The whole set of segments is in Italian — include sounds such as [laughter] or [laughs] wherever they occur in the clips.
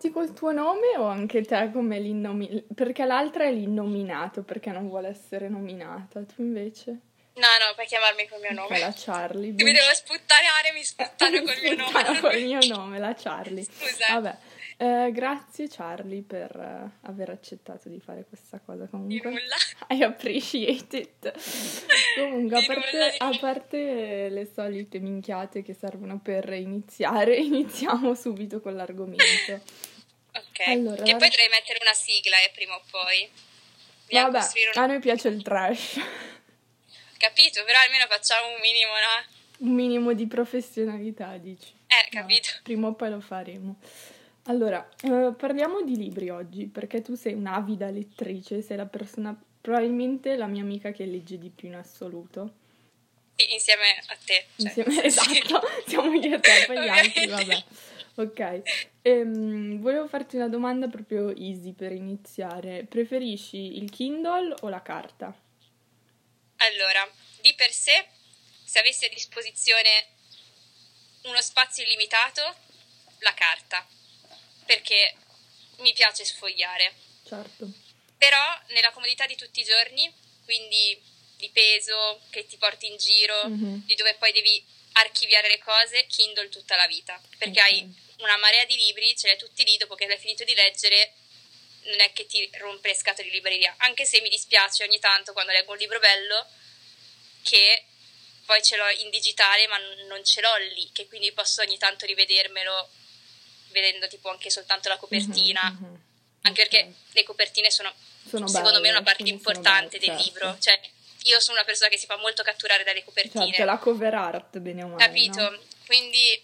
tutti col tuo nome o anche te come l'innominato? Perché l'altra è l'innominato perché non vuole essere nominata, tu invece? No, no, puoi chiamarmi col mio nome. la Charlie. Se mi devo sputtanare, mi sputtano [laughs] col mio nome. col mio nome, la Charlie. Scusa. Vabbè. Eh, grazie Charlie per uh, aver accettato di fare questa cosa comunque. Di nulla. [laughs] I appreciate it. [laughs] comunque, a parte, a parte, le solite minchiate che servono per iniziare, iniziamo subito con l'argomento. Ok. Allora, e poi dovrei mettere una sigla eh, prima o poi. Dobbiamo Vabbè, una... a noi piace il trash. [laughs] Capito, però almeno facciamo un minimo, no? Un minimo di professionalità, dici. Eh, capito. No, prima o poi lo faremo. Allora, eh, parliamo di libri oggi, perché tu sei un'avida lettrice, sei la persona, probabilmente la mia amica che legge di più in assoluto. Sì, insieme a te. Cioè, insieme, [laughs] esatto, siamo io e te, poi gli altri, vabbè. Ok, ehm, volevo farti una domanda proprio easy per iniziare. Preferisci il Kindle o la carta? Allora, di per sé, se avessi a disposizione uno spazio illimitato, la carta perché mi piace sfogliare. Certo. Però nella comodità di tutti i giorni, quindi di peso, che ti porti in giro, mm-hmm. di dove poi devi archiviare le cose, Kindle tutta la vita, perché okay. hai una marea di libri, ce li hai tutti lì, dopo che l'hai finito di leggere non è che ti rompe le scatole di libreria, anche se mi dispiace ogni tanto quando leggo un libro bello che poi ce l'ho in digitale ma non ce l'ho lì, che quindi posso ogni tanto rivedermelo vedendo tipo anche soltanto la copertina, mm-hmm, anche okay. perché le copertine sono, sono secondo belle, me una parte importante belle, del certo. libro, cioè io sono una persona che si fa molto catturare dalle copertine. Certo, la cover art, bene o male. Capito? No? Quindi,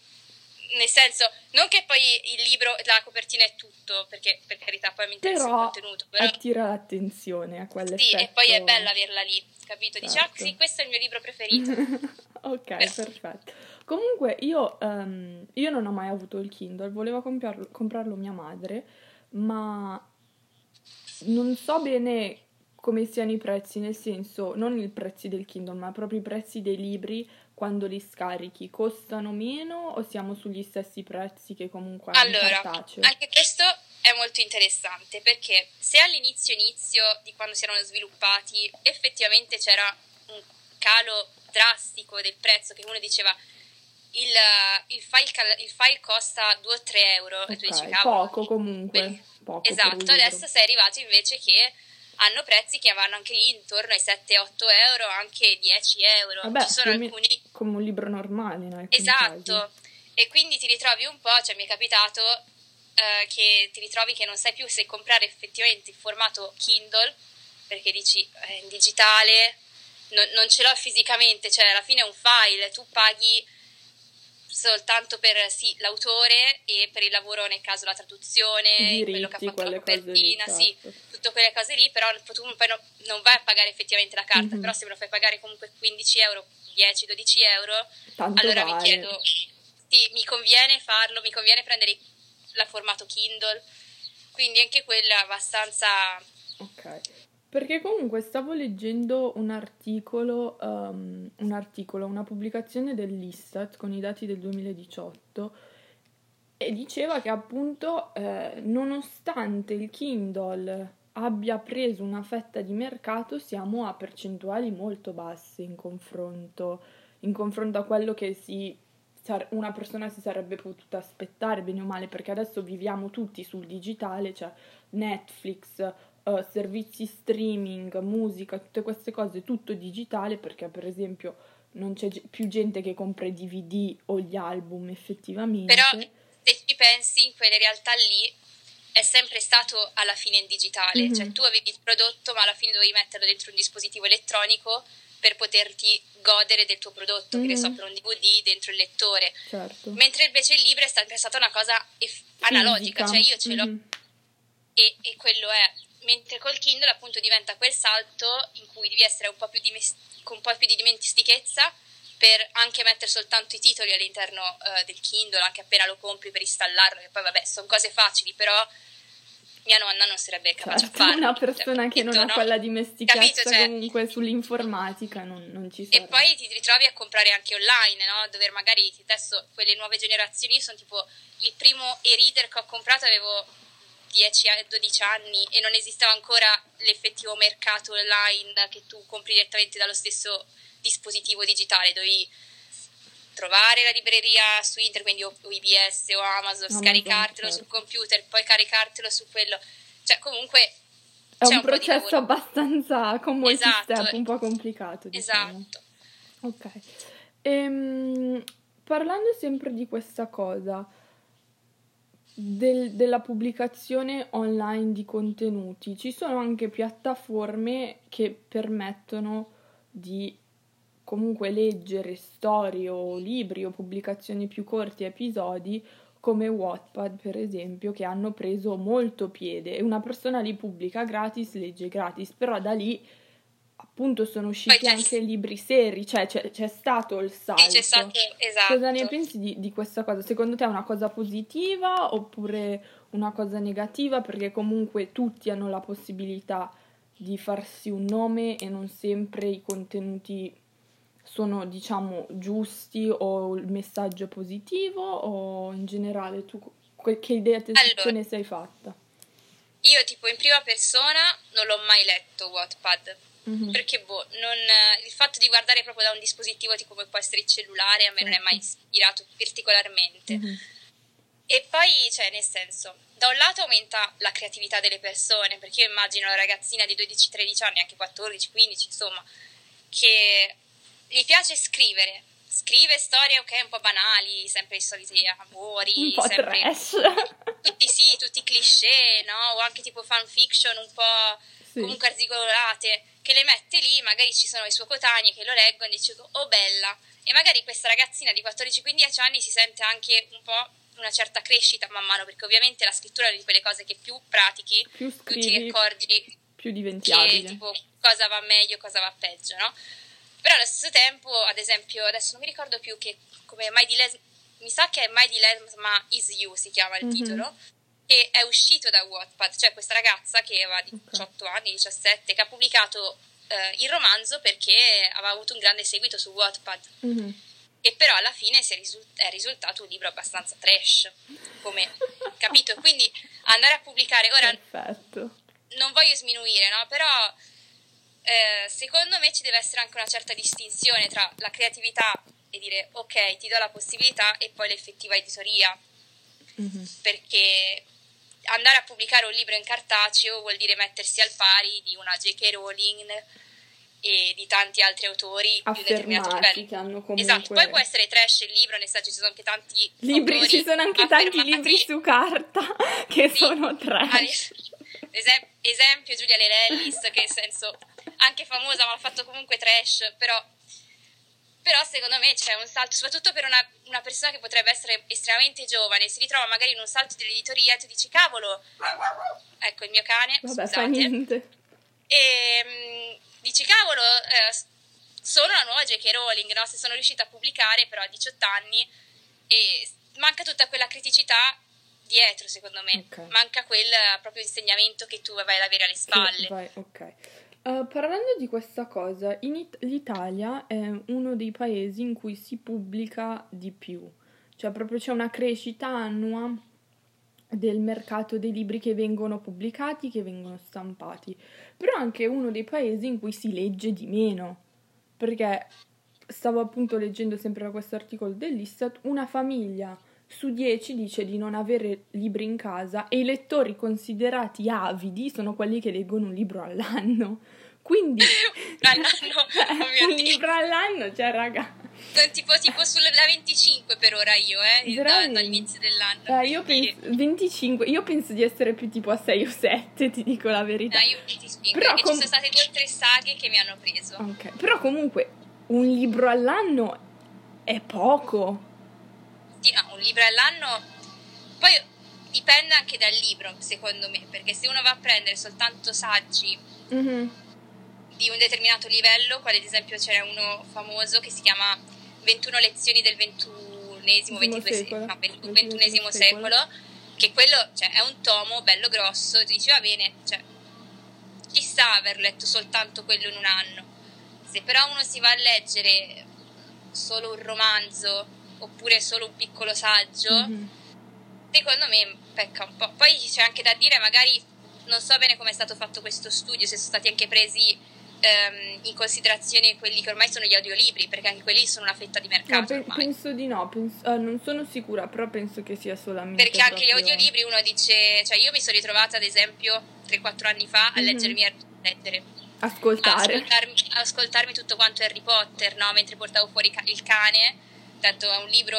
nel senso, non che poi il libro, la copertina è tutto, perché per carità poi mi interessa però il contenuto. Però attira l'attenzione a quelle Sì, e poi è bella averla lì, capito? Certo. Dici, ah certo. sì, questo è il mio libro preferito. [laughs] ok, perfetto. Comunque io, um, io, non ho mai avuto il Kindle, volevo comprarlo, comprarlo mia madre, ma non so bene come siano i prezzi, nel senso non i prezzi del Kindle, ma proprio i prezzi dei libri quando li scarichi. Costano meno o siamo sugli stessi prezzi che comunque allora, Anche questo è molto interessante perché se all'inizio inizio di quando si erano sviluppati effettivamente c'era un calo drastico del prezzo che uno diceva il, il, file, il, file, costa 2-3 euro okay, e tu dici cavolo poco comunque poco esatto adesso sei arrivato invece che hanno prezzi che vanno anche lì intorno ai 7-8 euro anche 10 euro Vabbè, ci sono alcuni come un libro normale no? esatto casi. e quindi ti ritrovi un po' cioè mi è capitato eh, che ti ritrovi che non sai più se comprare effettivamente il formato Kindle perché dici è in digitale non, non ce l'ho fisicamente cioè alla fine è un file tu paghi soltanto per sì, l'autore e per il lavoro nel caso la traduzione, diritti, quello che ha fatto la copertina, lì, sì, certo. tutte quelle cose lì, però tu poi no, non vai a pagare effettivamente la carta, mm-hmm. però se me lo fai pagare comunque 15 euro, 10, 12 euro, Tanto allora vale. mi chiedo, sì, mi conviene farlo, mi conviene prendere il formato Kindle, quindi anche quello è abbastanza... Ok. Perché comunque stavo leggendo un articolo, um, un articolo, una pubblicazione dell'Istat con i dati del 2018 e diceva che appunto eh, nonostante il Kindle abbia preso una fetta di mercato siamo a percentuali molto basse in confronto, in confronto a quello che si, una persona si sarebbe potuta aspettare bene o male perché adesso viviamo tutti sul digitale, cioè Netflix, uh, servizi streaming, musica, tutte queste cose, tutto digitale perché per esempio non c'è g- più gente che compra i DVD o gli album effettivamente. Però se ci pensi in quelle realtà lì è sempre stato alla fine in digitale, mm-hmm. cioè tu avevi il prodotto ma alla fine dovevi metterlo dentro un dispositivo elettronico per poterti godere del tuo prodotto, mm-hmm. che ne so, mhm. per un DVD dentro il lettore. Certo. Mentre invece il libro è sempre stata una cosa eff- analogica, cioè io ce l'ho mm-hmm. e, e quello è mentre col Kindle appunto diventa quel salto in cui devi essere un po' più dimest- con un po' più di dimestichezza per anche mettere soltanto i titoli all'interno uh, del Kindle, anche appena lo compri per installarlo, che poi vabbè sono cose facili, però mia nonna non sarebbe capace certo, a farlo. Una persona cioè, che non ha no? quella dimestichezza cioè, comunque sull'informatica non, non ci sarà. E poi ti ritrovi a comprare anche online, no? Dove magari adesso quelle nuove generazioni sono tipo il primo e-reader che ho comprato avevo 10-12 anni e non esisteva ancora l'effettivo mercato online che tu compri direttamente dallo stesso dispositivo digitale, dovevi trovare la libreria su internet, quindi o IBS o Amazon, Amazon scaricartelo sul computer, poi caricartelo su quello. Cioè, comunque è un, un processo abbastanza [laughs] con molti esatto. step, un po' complicato. Diciamo. Esatto. Ok. Ehm, parlando sempre di questa cosa, del, della pubblicazione online di contenuti, ci sono anche piattaforme che permettono di comunque leggere storie o libri o pubblicazioni più corti, episodi come Wattpad per esempio, che hanno preso molto piede. E una persona li pubblica gratis, legge gratis, però da lì appunto sono usciti anche libri seri, cioè c'è, c'è stato il salto. Sì, c'è stato, esatto. Cosa ne pensi di, di questa cosa? Secondo te è una cosa positiva oppure una cosa negativa? Perché comunque tutti hanno la possibilità di farsi un nome e non sempre i contenuti sono diciamo giusti o il messaggio è positivo o in generale tu che idea te allora, ne sei fatta? Io tipo in prima persona non l'ho mai letto Wattpad mm-hmm. perché boh, non, il fatto di guardare proprio da un dispositivo tipo come può essere il cellulare a me non è mai certo. ispirato particolarmente mm-hmm. e poi cioè nel senso da un lato aumenta la creatività delle persone perché io immagino una ragazzina di 12-13 anni anche 14-15 insomma che gli piace scrivere. Scrive storie ok, un po' banali, sempre i soliti amori, sempre. Tutti sì, tutti cliché, no? O anche tipo fanfiction un po' sì. comunque arzigolate, che le mette lì, magari ci sono i suoi coetanei che lo leggono e dicono "Oh bella". E magari questa ragazzina di 14-15 anni si sente anche un po' una certa crescita man mano, perché ovviamente la scrittura è una di quelle cose che più pratichi, più, scrivi, più ti accorgi più diventi che, tipo cosa va meglio, cosa va peggio, no? Però allo stesso tempo, ad esempio, adesso non mi ricordo più che come My Dilemma, mi sa che è My Dilemma Is You si chiama il mm-hmm. titolo, e è uscito da Wattpad, cioè questa ragazza che aveva 18 okay. anni, 17, che ha pubblicato eh, il romanzo perché aveva avuto un grande seguito su Wattpad. Mm-hmm. E però alla fine è, risult- è risultato un libro abbastanza trash, come capito? Quindi andare a pubblicare ora. Perfetto. Non voglio sminuire, no? Però eh, secondo me ci deve essere anche una certa distinzione tra la creatività e dire ok, ti do la possibilità e poi l'effettiva editoria. Mm-hmm. Perché andare a pubblicare un libro in cartaceo vuol dire mettersi al pari di una J.K. Rowling e di tanti altri autori più determinati che hanno comunque... Esatto, poi può essere trash il libro, nel senso ci sono anche tanti libri, ci sono anche tanti libri su carta [laughs] che sì, sono trash. Esem- esempio Giulia Lerellis, che nel senso anche famosa, ma ha fatto comunque trash, però, però secondo me c'è un salto, soprattutto per una, una, persona che potrebbe essere estremamente giovane, si ritrova magari in un salto dell'editoria e tu dici cavolo, ecco il mio cane, Vabbè, scusate, e um, dici cavolo, eh, sono la nuova J.K. Rowling, no? se sono riuscita a pubblicare però a 18 anni e manca tutta quella criticità dietro, secondo me. Okay. Manca quel proprio insegnamento che tu vai ad avere alle spalle. Vai, ok. Uh, parlando di questa cosa, It- l'Italia è uno dei paesi in cui si pubblica di più, cioè proprio c'è una crescita annua del mercato dei libri che vengono pubblicati, che vengono stampati, però anche uno dei paesi in cui si legge di meno, perché stavo appunto leggendo sempre questo articolo dell'Istat, una famiglia su 10 dice di non avere libri in casa e i lettori considerati avidi sono quelli che leggono un libro all'anno. Quindi all'anno, oh un libro all'anno, cioè raga. Tipo, tipo sulla 25 per ora io, eh, dall'inizio dell'anno. Eh, io penso 25, io penso di essere più tipo a 6 o 7, ti dico la verità. No, io ti spingo, Però com- ci sono state due o tre saghe che mi hanno preso. Ok, però comunque un libro all'anno è poco sì, no, un libro all'anno. Poi dipende anche dal libro, secondo me, perché se uno va a prendere soltanto saggi mm-hmm. Di un determinato livello, quale ad esempio c'era uno famoso che si chiama 21 lezioni del ventunesimo, secolo, no, ventunesimo secolo, che quello cioè, è un tomo bello grosso, tu dici va bene, cioè, ci sta aver letto soltanto quello in un anno. Se però uno si va a leggere solo un romanzo oppure solo un piccolo saggio, mm-hmm. secondo me pecca un po'. Poi c'è anche da dire, magari non so bene come è stato fatto questo studio, se sono stati anche presi ehm, in considerazione quelli che ormai sono gli audiolibri, perché anche quelli sono una fetta di mercato. No, pe- penso di no, penso, uh, non sono sicura, però penso che sia solamente. Perché anche proprio... gli audiolibri uno dice, cioè io mi sono ritrovata ad esempio 3-4 anni fa a mm-hmm. leggermi a leggere. Ascoltare. Ascoltarmi, ascoltarmi, tutto quanto Harry Potter, no? Mentre portavo fuori il cane. Tanto è un libro,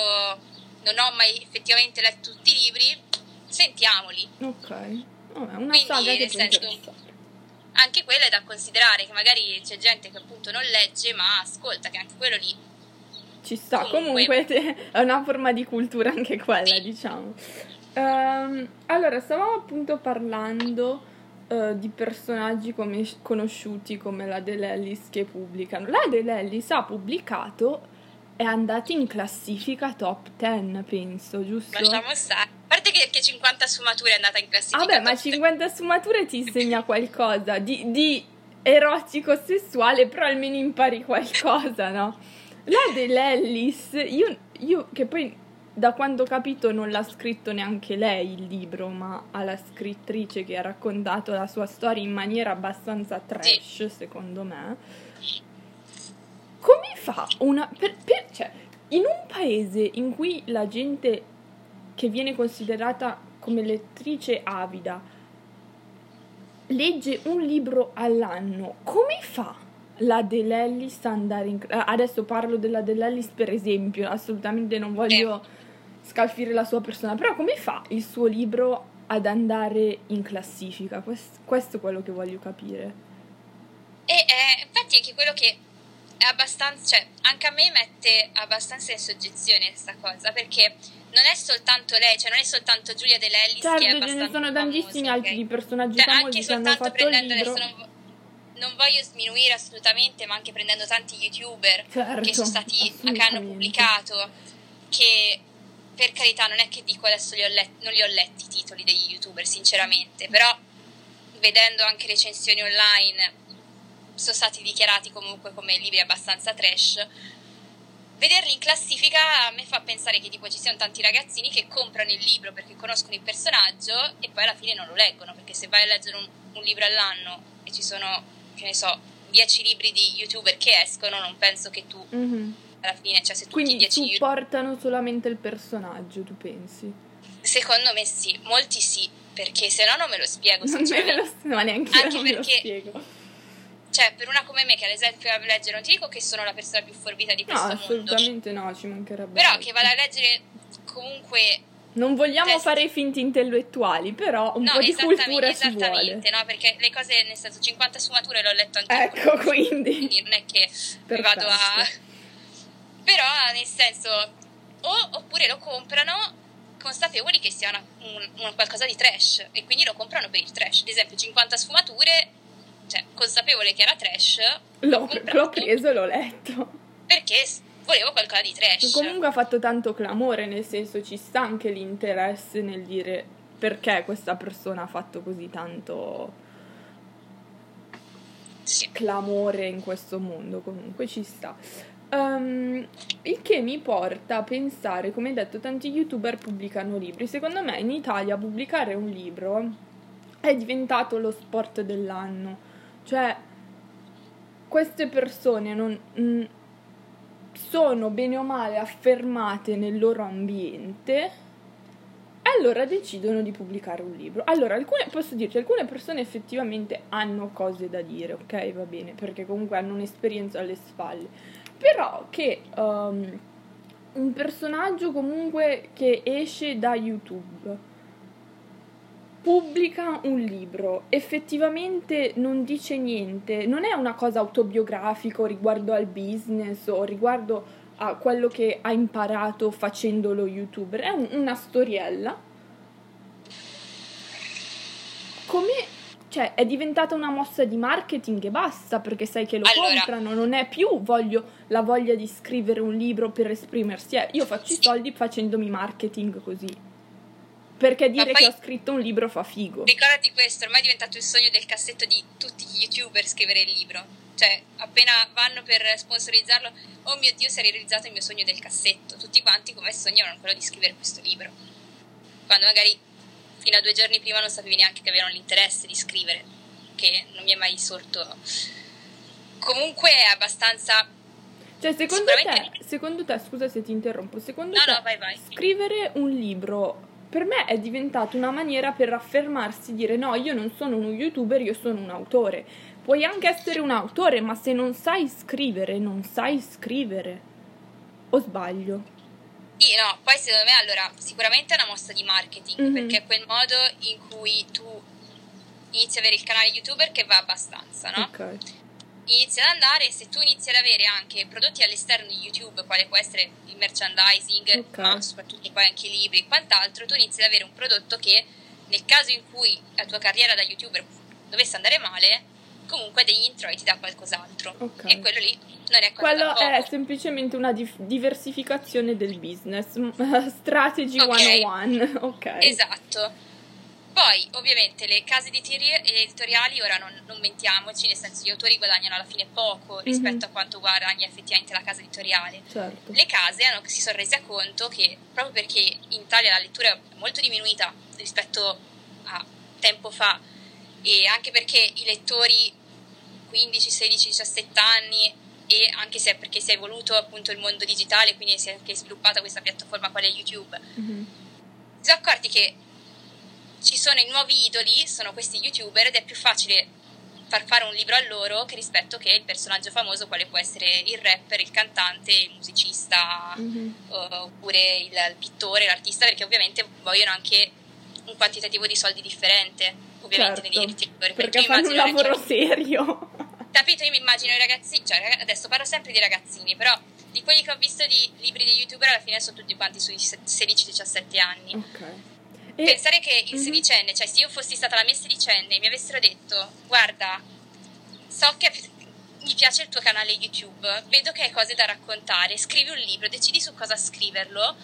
non ho mai effettivamente letto tutti i libri, sentiamoli. Ok. Oh, è una Quindi, saga che senso, anche quello è da considerare, che magari c'è gente che appunto non legge, ma ascolta, che anche quello lì ci sta. Comunque, Comunque è una forma di cultura anche quella, sì. diciamo. Um, allora, stavamo appunto parlando uh, di personaggi come, conosciuti come la Dell'Ellis che pubblicano. La Dell'Ellis ha pubblicato è andata in classifica top 10, penso, giusto? Lasciamo stare. A parte che, che 50 sfumature è andata in classifica. Vabbè, ma 50 sfumature ti insegna qualcosa di, di erotico sessuale, però almeno impari qualcosa, no? La dell'Ellis, io, io che poi da quando ho capito non l'ha scritto neanche lei il libro, ma alla scrittrice che ha raccontato la sua storia in maniera abbastanza trash, secondo me. Fa una... Per, per, cioè, in un paese in cui la gente che viene considerata come lettrice avida legge un libro all'anno, come fa la Dell'Ellis ad andare in... Adesso parlo della Dell'Ellis per esempio, assolutamente non voglio scalfire la sua persona, però come fa il suo libro ad andare in classifica? Questo, questo è quello che voglio capire. E eh, infatti è che quello che è abbastanza, cioè, anche a me mette abbastanza in soggezione questa cosa, perché non è soltanto lei, cioè non è soltanto Giulia De Lellis certo, che è abbastanza ce ne sono tantissimi famosa, altri okay? personaggi cioè, anche soltanto prendendo adesso non, non, voglio sminuire assolutamente, ma anche prendendo tanti youtuber certo, che sono stati che hanno pubblicato che per carità non è che dico adesso li let, non li ho letti i titoli degli youtuber sinceramente, però vedendo anche recensioni online sono stati dichiarati comunque come libri abbastanza trash. Vederli in classifica a me fa pensare che tipo ci siano tanti ragazzini che comprano il libro perché conoscono il personaggio e poi alla fine non lo leggono, perché se vai a leggere un, un libro all'anno e ci sono, che ne so, 10 libri di youtuber che escono, non penso che tu mm-hmm. alla fine, cioè se tutti Quindi 10 supportano YouTube... solamente il personaggio, tu pensi? Secondo me sì, molti sì, perché se no non me lo spiego non me lo, ma neanche Anche io perché, lo spiego cioè, per una come me, che ad esempio va a leggere, non ti dico che sono la persona più forbita di questo no, mondo. assolutamente no, ci mancherebbe. Però che vada a leggere comunque. Non vogliamo testi. fare finti intellettuali, però un no, po' di cultura si vuole. no? Perché le cose, nel senso, 50 sfumature l'ho letto anche ecco, io. [laughs] quindi. quindi non è che vado a... Però, nel senso, o, oppure lo comprano consapevoli che sia una, un, un qualcosa di trash e quindi lo comprano per il trash. Ad esempio, 50 sfumature cioè, consapevole che era trash, l'ho, l'ho preso e l'ho letto. Perché volevo qualcosa di trash. Comunque ha fatto tanto clamore, nel senso ci sta anche l'interesse nel dire perché questa persona ha fatto così tanto sì. clamore in questo mondo, comunque ci sta. Um, il che mi porta a pensare, come hai detto, tanti youtuber pubblicano libri. Secondo me in Italia pubblicare un libro è diventato lo sport dell'anno. Cioè, queste persone non, mh, mm, sono bene o male affermate nel loro ambiente e allora decidono di pubblicare un libro. Allora, alcune, posso dirti, alcune persone effettivamente hanno cose da dire, ok? Va bene, perché comunque hanno un'esperienza alle spalle. Però che um, un personaggio comunque che esce da YouTube pubblica un libro, effettivamente non dice niente, non è una cosa autobiografica riguardo al business o riguardo a quello che ha imparato facendo lo youtuber, è un, una storiella. Come cioè è diventata una mossa di marketing e basta perché sai che lo allora, comprano, non è più voglio la voglia di scrivere un libro per esprimersi, eh, io faccio sì. i soldi facendomi marketing così. Perché dire poi, che ho scritto un libro fa figo. Ricordati questo, ormai è diventato il sogno del cassetto di tutti gli youtuber scrivere il libro. Cioè, appena vanno per sponsorizzarlo, oh mio Dio, si è realizzato il mio sogno del cassetto. Tutti quanti come sognano quello di scrivere questo libro. Quando magari fino a due giorni prima non sapevi neanche che avevano l'interesse di scrivere, che non mi è mai sorto. Comunque è abbastanza cioè, secondo te, secondo te, scusa se ti interrompo, secondo no, te no, vai, vai. scrivere un libro per me è diventato una maniera per affermarsi, dire no, io non sono uno youtuber, io sono un autore. Puoi anche essere un autore, ma se non sai scrivere, non sai scrivere. O sbaglio? Sì, no, poi secondo me allora sicuramente è una mossa di marketing, mm-hmm. perché è quel modo in cui tu inizi ad avere il canale youtuber che va abbastanza, no? Ok inizia ad andare se tu inizi ad avere anche prodotti all'esterno di YouTube, quale può essere il merchandising, okay. ma soprattutto poi anche i libri e quant'altro, tu inizi ad avere un prodotto che nel caso in cui la tua carriera da YouTuber dovesse andare male, comunque degli introiti da qualcos'altro. Okay. E quello lì non è Quello è semplicemente una dif- diversificazione del business, [laughs] strategy okay. 101. [laughs] ok. Esatto. Poi, ovviamente, le case editoriali, ora non, non, mentiamoci, nel senso gli autori guadagnano alla fine poco rispetto mm-hmm. a quanto guadagna effettivamente la casa editoriale. Certo. Le case hanno, si sono rese conto che, proprio perché in Italia la lettura è molto diminuita rispetto a tempo fa, e anche perché i lettori 15, 16, 17 anni e anche se perché si è evoluto appunto il mondo digitale, quindi si è anche sviluppata questa piattaforma quale YouTube, mm-hmm. si sono accorti che ci sono i nuovi idoli, sono questi youtuber ed è più facile far fare un libro a loro che rispetto che il personaggio famoso quale può essere il rapper, il cantante, il musicista mm-hmm. oppure il, il, pittore, l'artista perché ovviamente vogliono anche un quantitativo di soldi differente ovviamente certo, nei diritti perché, perché fanno un lavoro che... serio capito? Io mi immagino i ragazzini cioè adesso parlo sempre di ragazzini però di quelli che ho visto di libri di youtuber alla fine sono tutti quanti sui 16-17 anni ok e... Pensare che il mhm. sedicenne, cioè se io fossi stata la mia sedicenne e mi avessero detto guarda, so che mi piace il tuo canale YouTube, vedo che hai cose da raccontare, scrivi un libro, decidi su cosa scriverlo,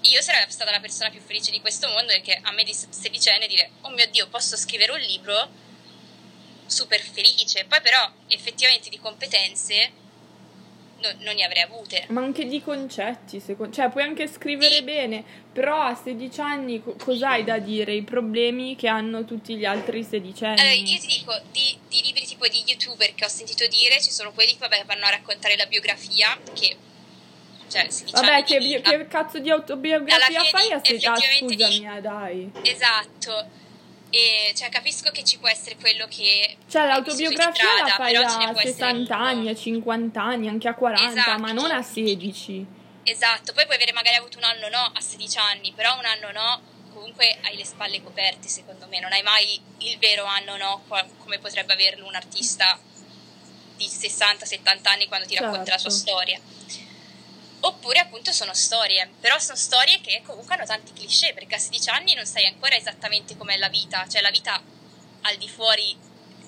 io sarei stata la persona più felice di questo mondo perché a me di sedicenne dire oh mio Dio posso scrivere un libro super felice, poi però effettivamente di competenze no, non ne avrei avute. Ma anche di concetti, secondo... cioè puoi anche scrivere sì. bene, però a 16 anni co- cos'hai da dire? I problemi che hanno tutti gli altri sedicenni? Allora, io ti dico, di, di libri tipo di youtuber che ho sentito dire, ci sono quelli che vabbè, vanno a raccontare la biografia, che cioè, Vabbè, che, bi- che, cazzo di autobiografia fai a 16 anni? Ah, scusami, eh, dai. Esatto. E cioè, capisco che ci può essere quello che. Cioè, l'autobiografia strada, la fai a 60 anni, a 50 anni, anche a 40, esatto. ma non a 16. Esatto, poi puoi avere magari avuto un anno no a 16 anni, però un anno no, comunque hai le spalle coperte, secondo me. Non hai mai il vero anno no, come potrebbe averlo un artista di 60-70 anni quando ti certo. racconta la sua certo. storia oppure appunto sono storie, però sono storie che comunque hanno tanti cliché, perché a 16 anni non sai ancora esattamente com'è la vita, cioè la vita al di fuori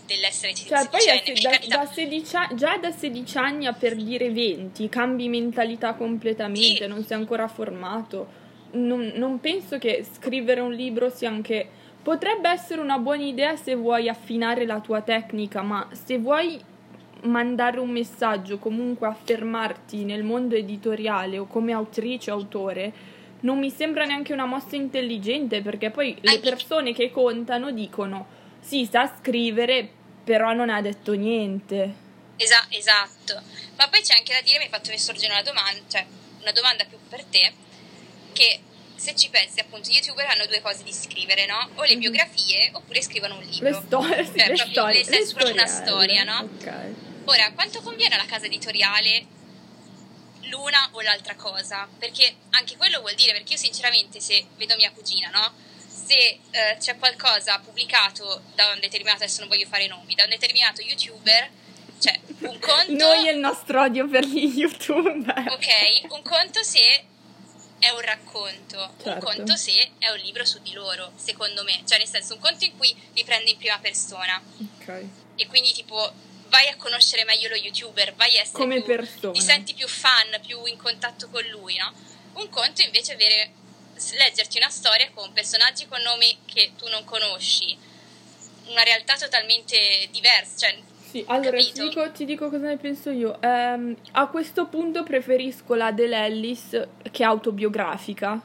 dell'essere cioè, poi da, da, da 16, già da 16 anni a per dire 20 cambi mentalità completamente, sì. non sei ancora formato. Non, non penso che scrivere un libro sia anche potrebbe essere una buona idea se vuoi affinare la tua tecnica, ma se vuoi mandare un messaggio, comunque affermarti nel mondo editoriale o come autrice o autore, non mi sembra neanche una mossa intelligente perché poi le persone che contano dicono sì, sa scrivere, però non ha detto niente. Esa- esatto, ma poi c'è anche da dire, mi hai fatto sorgere una domanda, cioè una domanda più per te, che se ci pensi, appunto, gli youtuber hanno due cose di scrivere, no? O le mhm. biografie oppure scrivono un libro. Le storie, cioè, le storie, nel senso, proprio una storia, no? Ok. Ora, quanto conviene alla casa editoriale l'una o l'altra cosa? Perché anche quello vuol dire, perché io sinceramente se vedo mia cugina, no? Se eh, c'è qualcosa pubblicato da un determinato, adesso non voglio fare nomi, da un determinato youtuber, cioè un [laughs] conto... Noi e il nostro odio per gli youtuber. Ok, un conto se è un racconto, certo. un conto se è un libro su di loro, secondo me. Cioè, nel senso, un conto in cui li prende in prima persona. Ok. E quindi, tipo, vai a conoscere meglio lo youtuber, vai a essere come più, persona. ti senti più fan, più in contatto con lui, no? Un conto invece è avere leggerti una storia con personaggi con nomi che tu non conosci, una realtà totalmente diversa. Cioè, sì, allora ti dico, ti dico, cosa ne penso io. Um, a questo punto preferisco la dell'Ellis che è autobiografica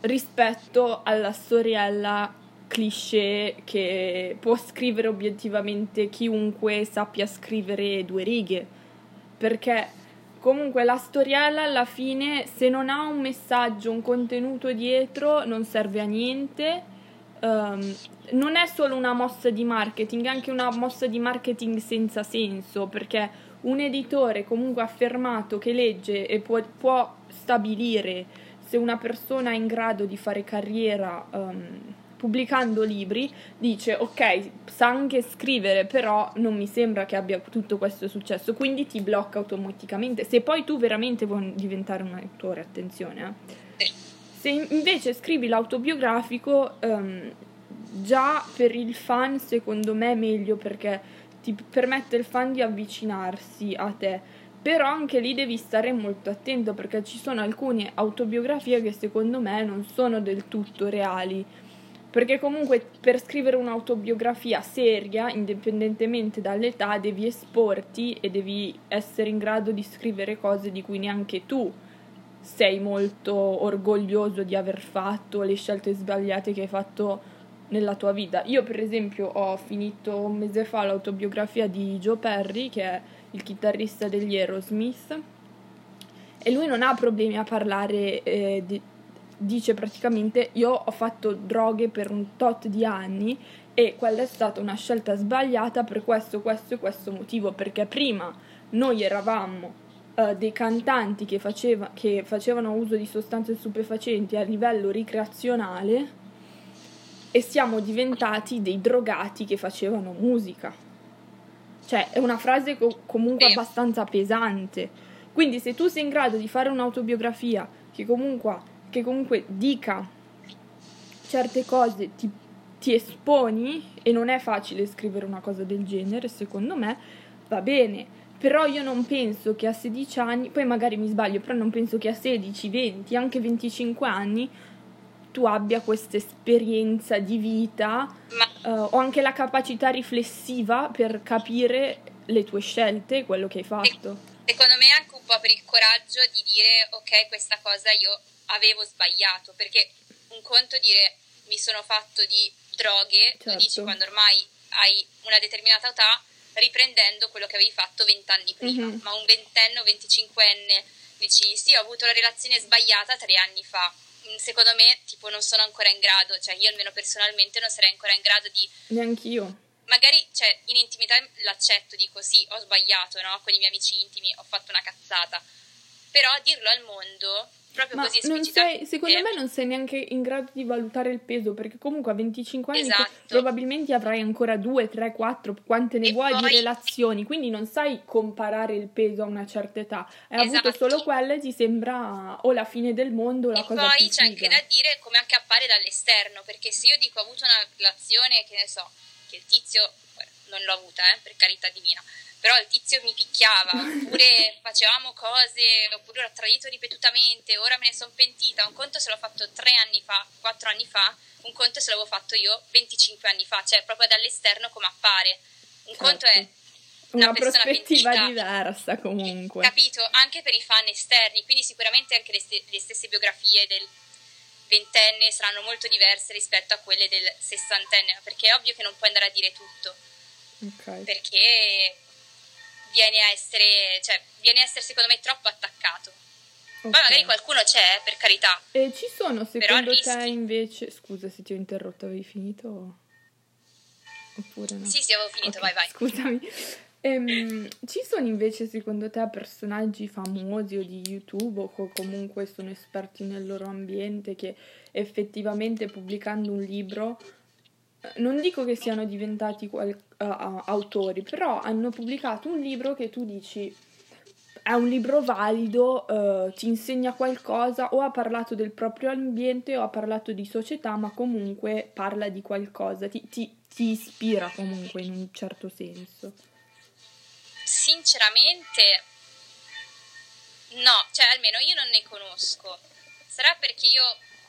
rispetto alla storiella cliché che può scrivere obiettivamente chiunque sappia scrivere due righe. Perché comunque la storiella alla fine, se non ha un messaggio, un contenuto dietro, non serve a niente. Um, non è solo una mossa di marketing, è anche una mossa di marketing senza senso, perché un editore comunque affermato che legge e può, può stabilire se una persona è in grado di fare carriera um, pubblicando libri dice ok sa anche scrivere però non mi sembra che abbia tutto questo successo quindi ti blocca automaticamente. Se poi tu veramente vuoi diventare un autore attenzione eh. se invece scrivi l'autobiografico um, già per il fan secondo me è meglio perché ti permette il fan di avvicinarsi a te. Però anche lì devi stare molto attento perché ci sono alcune autobiografie che secondo me non sono del tutto reali perché comunque per scrivere un'autobiografia seria, indipendentemente dall'età, devi esporti e devi essere in grado di scrivere cose di cui neanche tu sei molto orgoglioso di aver fatto, le scelte sbagliate che hai fatto nella tua vita. Io per esempio ho finito un mese fa l'autobiografia di Joe Perry, che è il chitarrista degli Aerosmith, e lui non ha problemi a parlare eh, di dice praticamente io ho fatto droghe per un tot di anni e quella è stata una scelta sbagliata per questo, questo e questo motivo, perché prima noi eravamo uh, dei cantanti che, faceva, che facevano uso di sostanze stupefacenti a livello ricreazionale e siamo diventati dei drogati che facevano musica. Cioè, è una frase co- comunque abbastanza pesante. Quindi se tu sei in grado di fare un'autobiografia che comunque che comunque dica certe cose, ti, ti esponi e non è facile scrivere una cosa del genere, secondo me, va bene. Però io non penso che a 16 anni, poi magari mi sbaglio, però non penso che a 16, 20, anche 25 anni tu abbia questa esperienza di vita uh, o anche la capacità riflessiva per capire le tue scelte, quello che hai fatto. Secondo me anche un po' per il coraggio di dire ok, questa cosa io avevo sbagliato, perché un conto dire mi sono fatto di droghe, certo. lo dici quando ormai hai una determinata età, riprendendo quello che avevi fatto vent'anni prima, mm-hmm. ma un ventenne o venticinquenne dici sì ho avuto la relazione sbagliata tre anni fa, mm, secondo me tipo non sono ancora in grado, cioè io almeno personalmente non sarei ancora in grado di... Neanch'io. Magari cioè, in intimità l'accetto, dico sì, ho sbagliato, no? Con i miei amici intimi ho fatto una cazzata, però dirlo al mondo proprio Ma così non sei, secondo me non sei neanche in grado di valutare il peso perché comunque a 25 anni esatto. probabilmente avrai ancora 2, 3, 4 quante ne e vuoi poi... di relazioni quindi non sai comparare il peso a una certa età hai esatto. avuto solo quelle e ti sembra o la fine del mondo o la e cosa poi c'è anche da dire come anche appare dall'esterno perché se io dico ho avuto una relazione che ne so che il tizio non l'ho avuta eh, per carità divina però il tizio mi picchiava, oppure [laughs] facevamo cose, oppure l'ho tradito ripetutamente, ora me ne sono pentita. Un conto se l'ho fatto tre anni fa, quattro anni fa, un conto se l'avevo fatto io 25 anni fa, cioè proprio dall'esterno come appare. Un certo. conto è una, una prospettiva pentita, diversa comunque. Capito? Anche per i fan esterni, quindi sicuramente anche le, st- le stesse biografie del ventenne saranno molto diverse rispetto a quelle del sessantenne, perché è ovvio che non puoi andare a dire tutto. Okay. Perché viene a essere, cioè, viene a essere secondo me troppo attaccato. Okay. Poi magari qualcuno c'è, per carità. E ci sono secondo te invece... Scusa se ti ho interrotto, avevi finito? Oppure no? Sì, sì, avevo finito, okay, vai vai. Scusami. Ehm, ci sono invece secondo te personaggi famosi o di YouTube o comunque sono esperti nel loro ambiente che effettivamente pubblicando un libro non dico che siano diventati qual- uh, autori, però hanno pubblicato un libro che tu dici è un libro valido, uh, ti insegna qualcosa, o ha parlato del proprio ambiente o ha parlato di società, ma comunque parla di qualcosa, ti, ti, ti ispira comunque in un certo senso. Sinceramente, no, cioè almeno io non ne conosco. Sarà perché io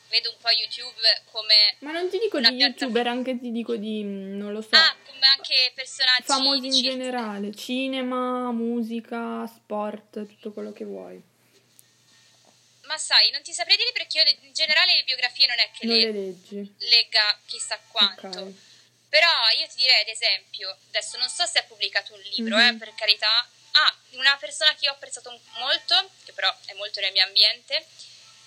vedo un po' YouTube come... Ma non ti dico di youtuber, anche ti dico di, mm, non lo so. Ah, come anche personaggi... Famosi in generale, cinema, musica, sport, tutto quello che vuoi. Ma sai, non ti saprei dire perché io in generale le biografie non è che non le, le leggi. legga chissà quanto. Okay. Però io ti direi, ad esempio, adesso non so se ha pubblicato un libro, mm-hmm. eh, per carità. Ah, una persona che ho apprezzato molto, che però è molto nel mio ambiente,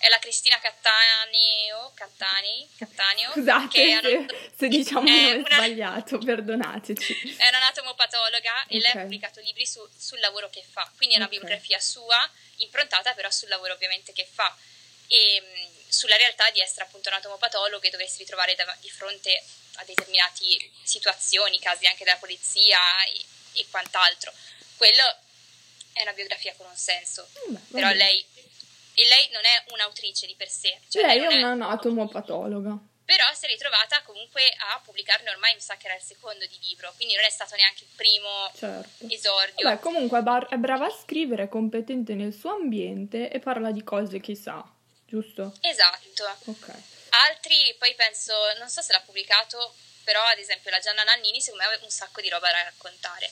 è la Cristina Cattaneo, Cattani, Cattaneo Scusate se, se, diciamo è una, sbagliato, perdonateci. È un'anatomopatologa okay. e lei ha pubblicato libri su, sul lavoro che fa, quindi è una okay. biografia sua, improntata però sul lavoro ovviamente che fa e mh, sulla realtà di essere appunto anatomopatologa e doversi ritrovare da, di fronte a determinate situazioni, casi anche della polizia e, e quant'altro. Quello è una biografia con un senso, Beh, però lei e lei non è un'autrice di per sé. Cioè lei, lei è un'anatomopatologa. Però si è ritrovata comunque a pubblicarne ormai, mi sa che era il secondo di libro, quindi non è stato neanche il primo certo. esordio. Beh, comunque è, bar- è brava a scrivere, è competente nel suo ambiente e parla di cose che sa, giusto? Esatto. Ok. Altri, poi penso, non so se l'ha pubblicato, però ad esempio la Gianna Nannini secondo me ha un sacco di roba da raccontare.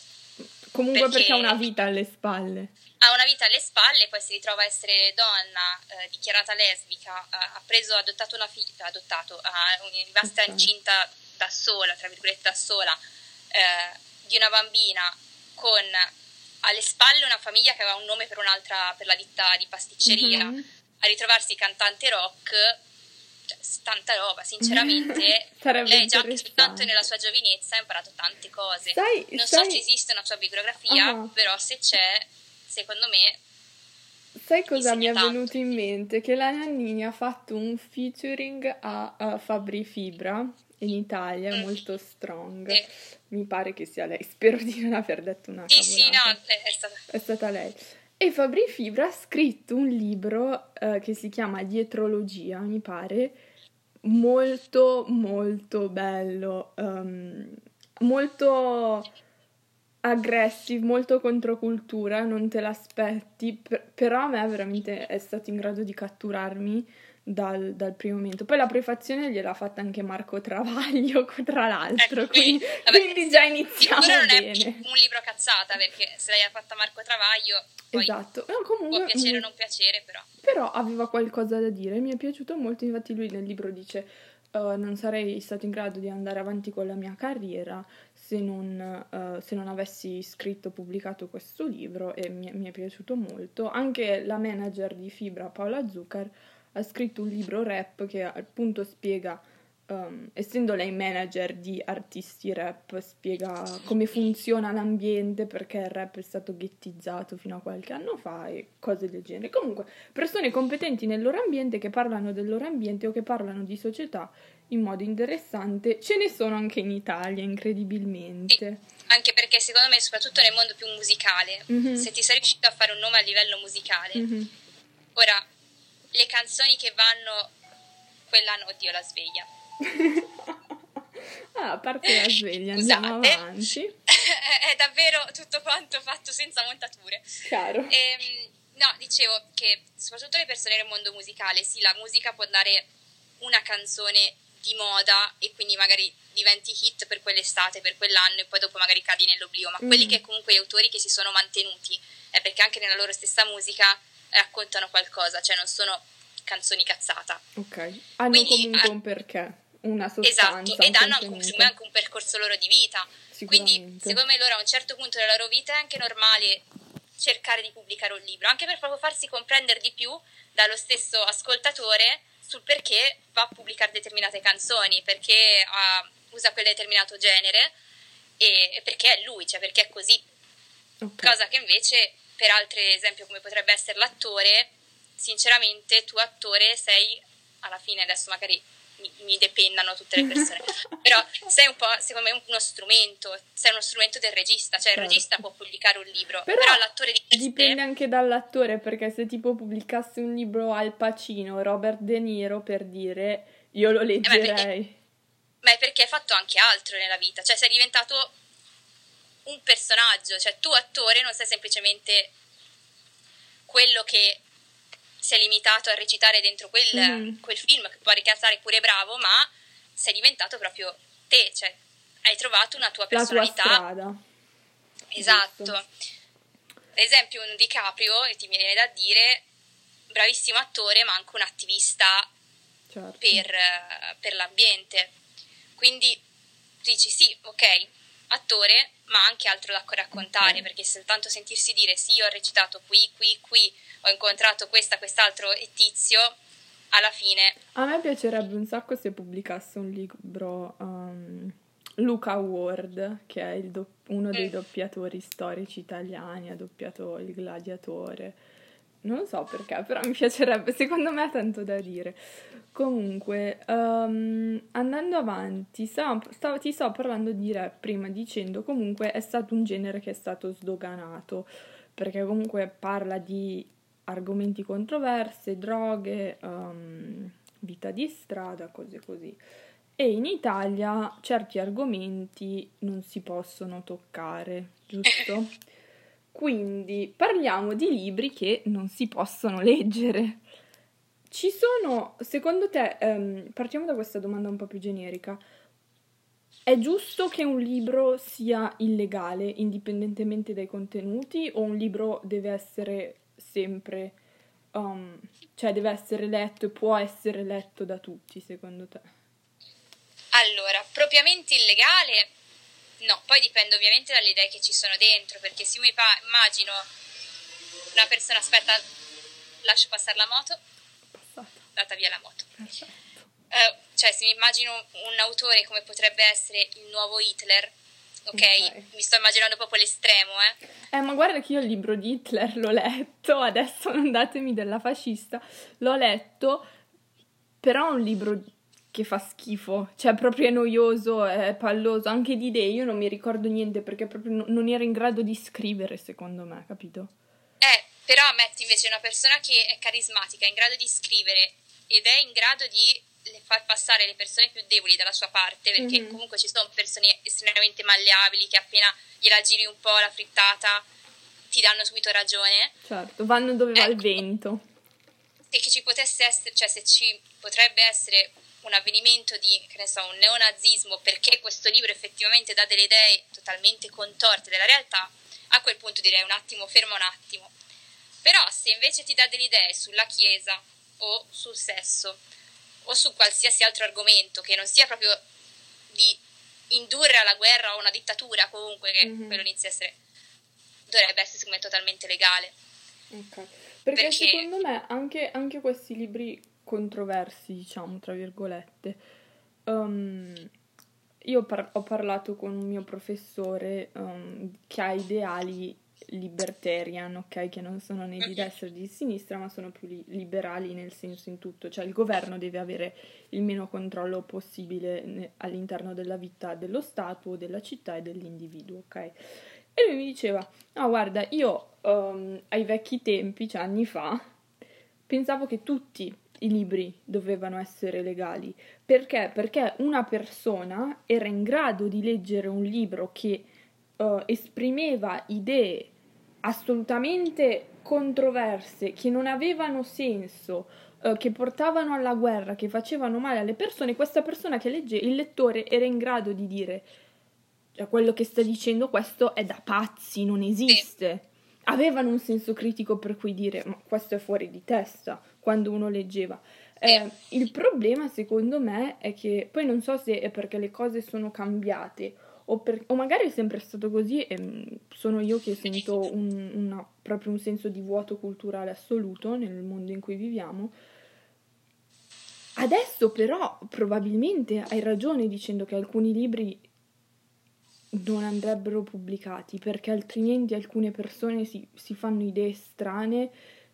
Comunque perché, perché ha una vita alle spalle ha una vita alle spalle, poi si ritrova a essere donna, eh, dichiarata lesbica, eh, ha preso, adottato una figlia, adottato, ha rimasta okay. incinta da sola, tra virgolette da sola, eh, di una bambina con alle spalle una famiglia che aveva un nome per un'altra, per la ditta di pasticceria, mm-hmm. a ritrovarsi cantante rock, cioè, tanta roba, sinceramente. [laughs] lei già soltanto nella sua giovinezza ha imparato tante cose. Sai, non sai... so se esiste una sua biografia, uh-huh. però se c'è secondo me... Sai cosa mi è tanto. venuto in mente? Che la Nannini ha fatto un featuring a, a Fabri Fibra in Italia, mm. molto strong. Sì. Mi pare che sia lei, spero di non aver detto una sì, cavolata. Sì, no, è stata... è stata lei. E Fabri Fibra ha scritto un libro uh, che si chiama Dietrologia, mi pare, molto molto bello, um, molto aggressive, molto controcultura, non te l'aspetti, per, però a me veramente è stato in grado di catturarmi dal, dal, primo momento. Poi la prefazione gliel'ha fatta anche Marco Travaglio, [laughs] tra l'altro, ecco, quindi, vabbè, quindi, già iniziamo non bene. non è un libro cazzata, perché se l'hai fatta Marco Travaglio esatto. no, comunque, può piacere o non piacere, però. Però aveva qualcosa da dire, mi è piaciuto molto, infatti lui nel libro dice... Uh, non sarei stato in grado di andare avanti con la mia carriera se non, uh, se non avessi scritto, pubblicato questo libro e mi, mi, è piaciuto molto. Anche la manager di Fibra, Paola Zucker, ha scritto un libro rap che appunto spiega um, essendo lei manager di artisti rap, spiega come funziona l'ambiente, perché il rap è stato ghettizzato fino a qualche anno fa e cose del genere. Comunque, persone competenti nel loro ambiente che parlano del loro ambiente o che parlano di società in modo interessante, ce ne sono anche in Italia, incredibilmente. Sì, anche perché secondo me, soprattutto nel mondo più musicale, mm-hmm. se ti sei riuscito a fare un nome a livello musicale, mm-hmm. ora le canzoni che vanno quell'anno, oddio, la sveglia [laughs] ah, a parte la sveglia, andiamo avanti. [laughs] È davvero tutto quanto fatto senza montature. Chiaro. Ehm, no, dicevo che soprattutto le persone nel mondo musicale, sì, la musica può dare una canzone di moda e quindi magari diventi hit per quell'estate, per quell'anno e poi dopo magari cadi nell'oblio, ma mm. quelli che comunque gli autori che si sono mantenuti è perché anche nella loro stessa musica raccontano qualcosa, cioè non sono canzoni cazzata. Ok, hanno quindi, comunque un perché una sostanza. Esatto, ed hanno anche, anche un percorso loro di vita. Quindi, secondo me, loro a un certo punto della loro vita è anche normale cercare di pubblicare un libro, anche per proprio farsi comprendere di più dallo stesso ascoltatore sul perché va a pubblicare determinate canzoni, perché uh, usa quel determinato genere e, e, perché è lui, cioè perché è così. Okay. Cosa che invece, per altri esempi, come potrebbe essere l'attore, sinceramente tu attore sei alla fine, adesso magari mi, mi depennano tutte le persone. [laughs] Però sei un po', secondo me, uno strumento, sei uno strumento del regista, cioè certo. il regista può pubblicare un libro, però, però l'attore di Dipende anche dall'attore, perché se tipo pubblicasse un libro Al Pacino, Robert De Niro, per dire, io lo leggerei. Eh, ma, perché, ma è perché hai fatto anche altro nella vita, cioè sei diventato un personaggio, cioè tu attore non sei semplicemente quello che si è limitato a recitare dentro quel, mm. quel film, che può ricalzare pure bravo, ma sei diventato proprio te, cioè hai trovato una tua personalità. La tua strada. Esatto. Giusto. Ad esempio un DiCaprio, ti viene da dire, bravissimo attore, ma anche un attivista certo. per, per l'ambiente. Quindi dici sì, ok, attore, ma anche altro da raccontare, okay. perché soltanto sentirsi dire sì, ho recitato qui, qui, qui, ho incontrato questa, quest'altro e tizio, alla fine... A me piacerebbe un sacco se pubblicasse un libro um, Luca Ward, che è do- uno dei mm. doppiatori storici italiani, ha doppiato Il Gladiatore. Non so perché, però mi [laughs] piacerebbe, secondo me ha tanto da dire. Comunque, um, andando avanti, stavo, stavo, ti stavo parlando di rap prima dicendo comunque è stato un genere che è stato sdoganato, perché comunque parla di argomenti controversi, droghe, um, vita di strada, cose così. E in Italia certi argomenti non si possono toccare, giusto? [laughs] Quindi parliamo di libri che non si possono leggere. Ci sono, secondo te, um, partiamo da questa domanda un po' più generica. È giusto che un libro sia illegale indipendentemente dai contenuti o un libro deve essere sempre, um, cioè deve essere letto e può essere letto da tutti, secondo te? Allora, propriamente illegale No, poi dipende ovviamente dalle idee che ci sono dentro, perché se io mi pa- immagino una persona, aspetta, lascio passare la moto, data via la moto. Uh, cioè, se mi immagino un autore come potrebbe essere il nuovo Hitler, okay? ok? Mi sto immaginando proprio l'estremo, eh. Eh, ma guarda che io il libro di Hitler l'ho letto, adesso non datemi della fascista, l'ho letto, però è un libro che fa schifo, cioè proprio è noioso, è palloso, anche di idee io non mi ricordo niente perché proprio non ero in grado di scrivere secondo me, capito? Eh, però metti invece una persona che è carismatica, è in grado di scrivere ed è in grado di far passare le persone più deboli dalla sua parte, perché mm-hmm. comunque ci sono persone estremamente malleabili che appena gliela giri un po' la frittata ti danno subito ragione. Certo, vanno dove ecco, va il ecco. vento. E che ci potesse essere, cioè se ci potrebbe essere un avvenimento di, che ne so, un neonazismo perché questo libro effettivamente dà delle idee totalmente contorte della realtà, a quel punto direi un attimo, ferma un attimo. Però se invece ti dà delle idee sulla Chiesa o sul sesso o su qualsiasi altro argomento che non sia proprio di indurre alla guerra o una dittatura comunque, che mm-hmm. quello inizia a essere, dovrebbe essere secondo me totalmente legale. Ok, perché, perché... secondo me anche, anche questi libri controversi, diciamo, tra virgolette. Um, io par- ho parlato con un mio professore um, che ha ideali libertarian, ok? Che non sono né di destra né di sinistra, ma sono più li- liberali nel senso in tutto. Cioè il governo deve avere il meno controllo possibile ne- all'interno della vita dello Stato, della città e dell'individuo, ok? E lui mi diceva, no guarda, io um, ai vecchi tempi, cioè anni fa, pensavo che tutti i libri dovevano essere legali. Perché? Perché una persona era in grado di leggere un libro che uh, esprimeva idee assolutamente controverse, che non avevano senso, uh, che portavano alla guerra, che facevano male alle persone, questa persona che legge, il lettore era in grado di dire cioè, quello che sta dicendo questo è da pazzi, non esiste. Avevano un senso critico per cui dire ma questo è fuori di testa quando uno leggeva. Eh, il problema secondo me è che poi non so se è perché le cose sono cambiate o, per, o magari è sempre stato così e mm, sono io che sento un, una, proprio un senso di vuoto culturale assoluto nel mondo in cui viviamo. Adesso però probabilmente hai ragione dicendo che alcuni libri non andrebbero pubblicati perché altrimenti alcune persone si, si fanno idee strane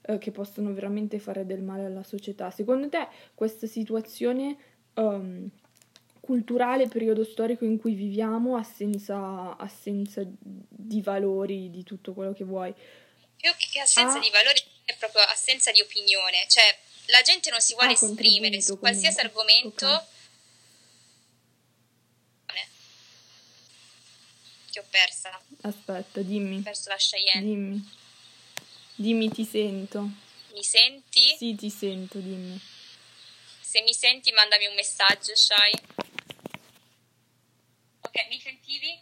eh, che possono veramente fare del male alla società. Secondo te questa situazione um, culturale, periodo storico in cui viviamo, assenza, assenza di valori, di tutto quello che vuoi? Più che assenza ah. di valori è proprio assenza di opinione, cioè la gente non si vuole ah, esprimere su qualsiasi comunque. argomento. Okay. Ho persa. Aspetta, dimmi. Ho perso la Cheyenne. Dimmi. Dimmi, ti sento. Mi senti? Sì, ti sento, dimmi. Se mi senti, mandami un messaggio, Shai. Ok, mi sentivi?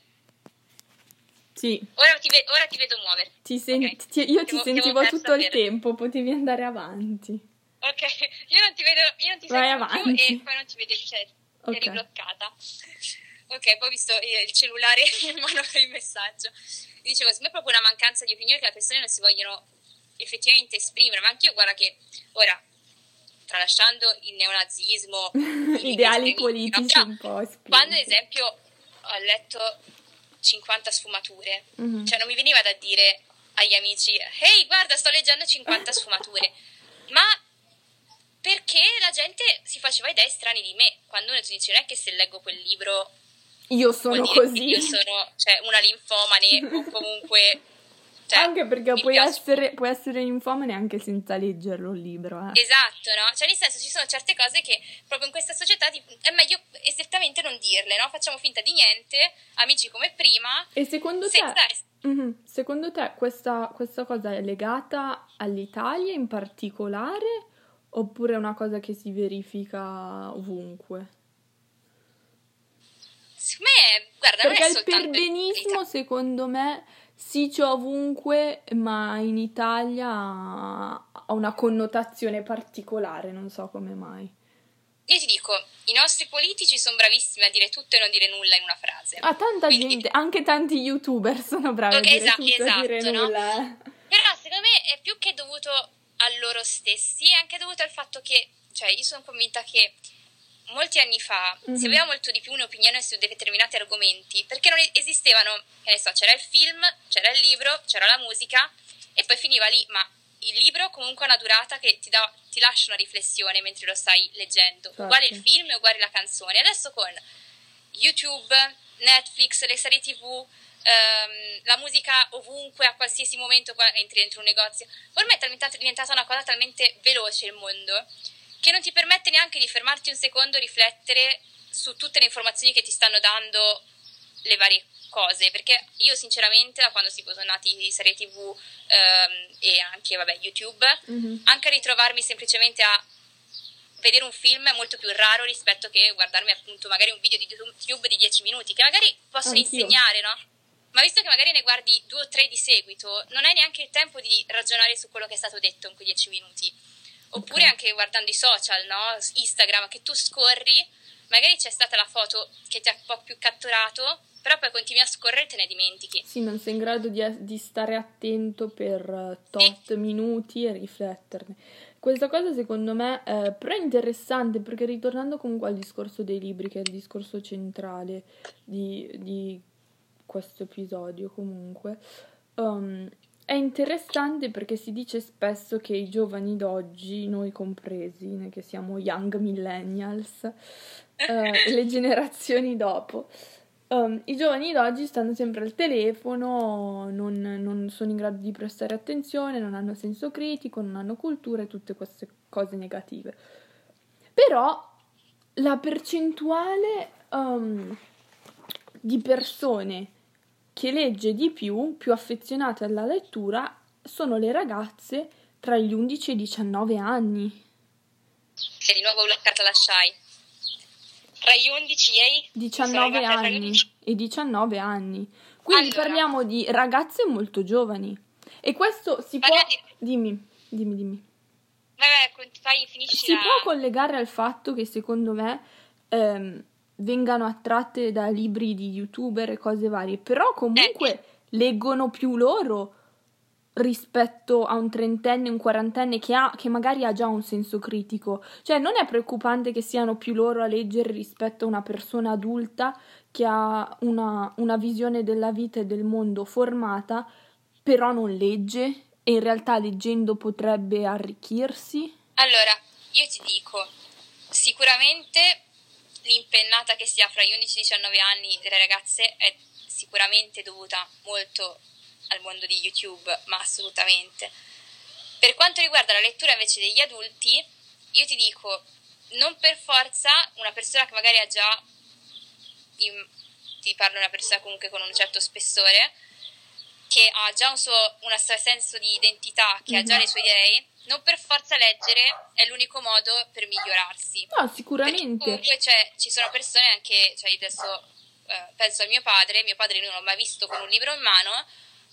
Sì. Ora ti, ve- ora ti vedo muovere. Ti sen- okay. ti- io ti devo, sentivo tutto il tempo, potevi andare avanti. Ok, [laughs] io non ti vedo, io non ti Vai sento avanti. più e poi non ti vedo, cioè, okay. eri bloccata. Ok, poi ho visto il cellulare [laughs] in mano per il messaggio. Dicevo, secondo me è proprio una mancanza di opinione che le persone non si vogliono effettivamente esprimere, ma anch'io guarda che ora tralasciando il neonazismo, [laughs] ideali politici no? un po' spinti. Quando ad esempio ho letto 50 sfumature, mm-hmm. cioè non mi veniva da dire agli amici "Ehi, guarda, sto leggendo 50 [laughs] sfumature". Ma perché la gente si faceva idee strane di me, quando uno ti dice non è che se leggo quel libro io sono così. Io sono cioè, una linfomane o [laughs] comunque cioè, anche perché puoi essere, puoi essere infomane anche senza leggerlo il libro. Eh. Esatto, no? Cioè, nel senso, ci sono certe cose che proprio in questa società è meglio esattamente non dirle, no? Facciamo finta di niente, amici come prima. E secondo te, mm-hmm, secondo te questa, questa cosa è legata all'Italia in particolare oppure è una cosa che si verifica ovunque? Secondo me, guarda, Perché il perbenismo, secondo me sì, c'è ovunque, ma in Italia ha una connotazione particolare, non so come mai. Io ti dico, i nostri politici sono bravissimi a dire tutto e non dire nulla in una frase. Ah, tanta Quindi... gente, anche tanti youtuber sono bravi okay, a dire esatto, tutto esatto, dire no? nulla. Però secondo me è più che dovuto a loro stessi, è anche dovuto al fatto che, cioè, io sono convinta che molti anni fa mm-hmm. si aveva molto di più un'opinione su determinati argomenti perché non esistevano, che ne so, c'era il film, c'era il libro, c'era la musica e poi finiva lì, ma il libro comunque ha una durata che ti, dà, ti lascia una riflessione mentre lo stai leggendo, certo. uguale il film e uguale la canzone. Adesso con YouTube, Netflix, le serie tv, ehm, la musica ovunque, a qualsiasi momento entri dentro un negozio, ormai è diventata una cosa talmente veloce il mondo che non ti permette neanche di fermarti un secondo, riflettere su tutte le informazioni che ti stanno dando le varie cose, perché io sinceramente da quando sono nati serie tv ehm, e anche vabbè, YouTube, mm-hmm. anche ritrovarmi semplicemente a vedere un film è molto più raro rispetto che guardarmi appunto magari un video di YouTube di 10 minuti, che magari possono Anch'io. insegnare, no? Ma visto che magari ne guardi due o tre di seguito, non hai neanche il tempo di ragionare su quello che è stato detto in quei 10 minuti. Oppure okay. anche guardando i social, no? Instagram, che tu scorri, magari c'è stata la foto che ti ha un po' più catturato, però poi continui a scorrere e te ne dimentichi. Sì, non sei in grado di, di stare attento per eh, tot sì. minuti e rifletterne. Questa cosa secondo me è però interessante perché ritornando comunque al discorso dei libri, che è il discorso centrale di, di questo episodio comunque, um, è interessante perché si dice spesso che i giovani d'oggi, noi compresi, che siamo young millennials, [laughs] eh, le generazioni dopo, um, i giovani d'oggi stanno sempre al telefono, non, non, sono in grado di prestare attenzione, non hanno senso critico, non hanno cultura e tutte queste cose negative. Però la percentuale um, di persone che legge di più, più affezionate alla lettura, sono le ragazze tra gli 11 e i 19 anni. Che di nuovo la Shai. Tra gli 11 e i 19 anni. E 19 anni. Quindi allora. parliamo di ragazze molto giovani. E questo si può... Di... Dimmi, dimmi, dimmi. Vabbè, fai, finisci Si la... può collegare al fatto che secondo me... Ehm, vengano attratte da libri di youtuber e cose varie, però comunque eh. leggono più loro rispetto a un trentenne, un quarantenne che, ha, che magari ha già un senso critico. Cioè non è preoccupante che siano più loro a leggere rispetto a una persona adulta che ha una, una visione della vita e del mondo formata, però non legge e in realtà leggendo potrebbe arricchirsi? Allora, io ti dico, sicuramente l'impennata che si ha fra gli 11 e i 19 anni delle ragazze è sicuramente dovuta molto al mondo di YouTube, ma assolutamente. Per quanto riguarda la lettura invece degli adulti, io ti dico, non per forza una persona che magari ha già, in, ti parlo di una persona comunque con un certo spessore, che ha già un suo un senso di identità, che mm-hmm. ha già le sue idee, non per forza leggere è l'unico modo per migliorarsi. No, sicuramente. Perché comunque cioè, ci sono persone anche, cioè adesso eh, penso a mio padre, mio padre non l'ho mai visto con un libro in mano,